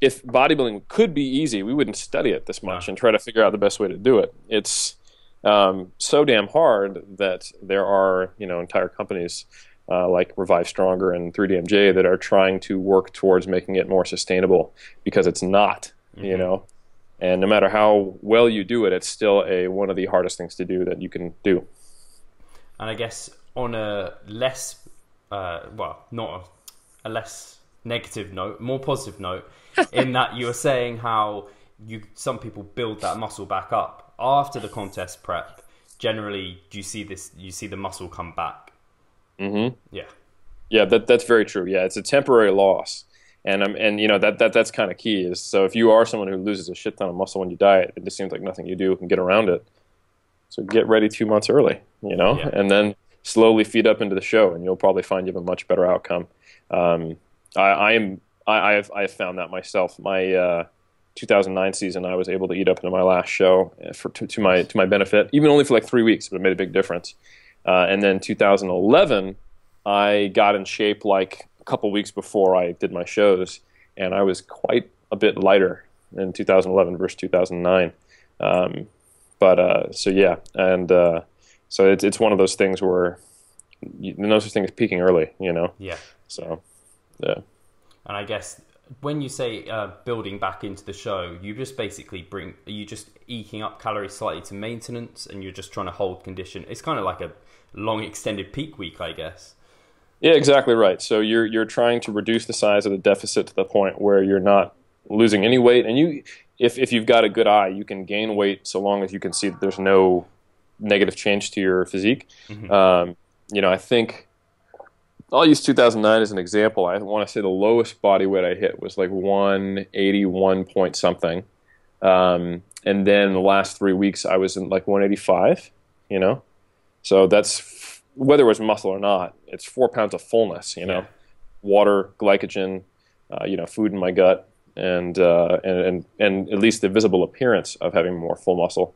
if bodybuilding could be easy we wouldn't study it this much and try to figure out the best way to do it it's um, so damn hard that there are you know entire companies uh, like Revive Stronger and 3DMJ that are trying to work towards making it more sustainable because it's not, mm-hmm. you know. And no matter how well you do it, it's still a one of the hardest things to do that you can do. And I guess on a less, uh, well, not a, a less negative note, more positive note, in that you were saying how you some people build that muscle back up after the contest prep. Generally, do you see this? You see the muscle come back Mm-hmm. Yeah. Yeah, that that's very true. Yeah, it's a temporary loss, and um, and you know that that that's kind of key. Is so if you are someone who loses a shit ton of muscle when you diet, it just seems like nothing you do can get around it. So get ready two months early, you know, yeah. and then slowly feed up into the show, and you'll probably find you have a much better outcome. Um, I, I am I, have I have found that myself. My uh, 2009 season, I was able to eat up into my last show uh, for to, to my to my benefit, even only for like three weeks, but it made a big difference. Uh, and then 2011, I got in shape like a couple weeks before I did my shows, and I was quite a bit lighter in 2011 versus 2009. Um, but uh, so yeah, and uh, so it's it's one of those things where you, no such thing as peaking early, you know. Yeah. So yeah. And I guess when you say uh, building back into the show, you just basically bring are you just eking up calories slightly to maintenance, and you're just trying to hold condition. It's kind of like a long extended peak week, I guess. Yeah, exactly right. So you're you're trying to reduce the size of the deficit to the point where you're not losing any weight, and you if if you've got a good eye, you can gain weight so long as you can see that there's no negative change to your physique. Mm-hmm. Um, you know, I think I'll use 2009 as an example. I want to say the lowest body weight I hit was like 181 point something, um, and then the last three weeks I was in like 185. You know, so that's whether it was muscle or not. It's four pounds of fullness. You know, yeah. water, glycogen, uh, you know, food in my gut, and, uh, and and and at least the visible appearance of having more full muscle.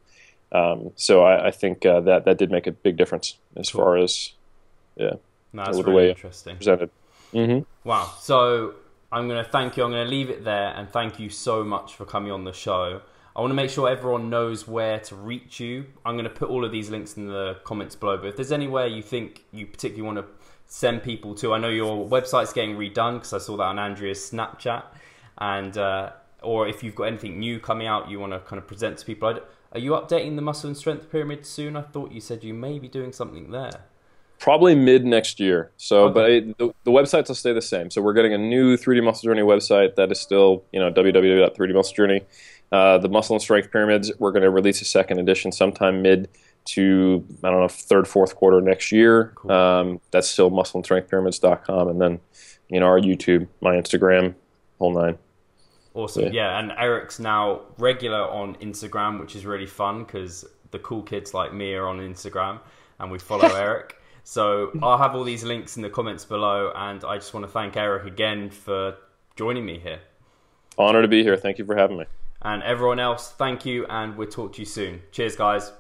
Um, so I, I think uh, that that did make a big difference as cool. far as yeah, no, that's really interesting. Presented. Mm-hmm. Wow. So I'm going to thank you. I'm going to leave it there, and thank you so much for coming on the show. I want to make sure everyone knows where to reach you. I'm going to put all of these links in the comments below. But if there's anywhere you think you particularly want to send people to, I know your website's getting redone because I saw that on Andrea's Snapchat, and uh, or if you've got anything new coming out you want to kind of present to people. Are you updating the muscle and strength pyramid soon? I thought you said you may be doing something there. Probably mid next year. So, okay. but it, the, the websites will stay the same. So we're getting a new 3D Muscle Journey website that is still, you know, www.3dmusclejourney. Uh, the muscle and strength pyramids, we're going to release a second edition sometime mid to, I don't know, third, fourth quarter next year. Cool. Um, that's still muscleandstrengthpyramids.com. And then, you know, our YouTube, my Instagram, whole nine. Awesome. Yeah. yeah. And Eric's now regular on Instagram, which is really fun because the cool kids like me are on Instagram and we follow Eric. So I'll have all these links in the comments below, and I just want to thank Eric again for joining me here. Honor to be here. Thank you for having me. And everyone else, thank you, and we'll talk to you soon. Cheers, guys.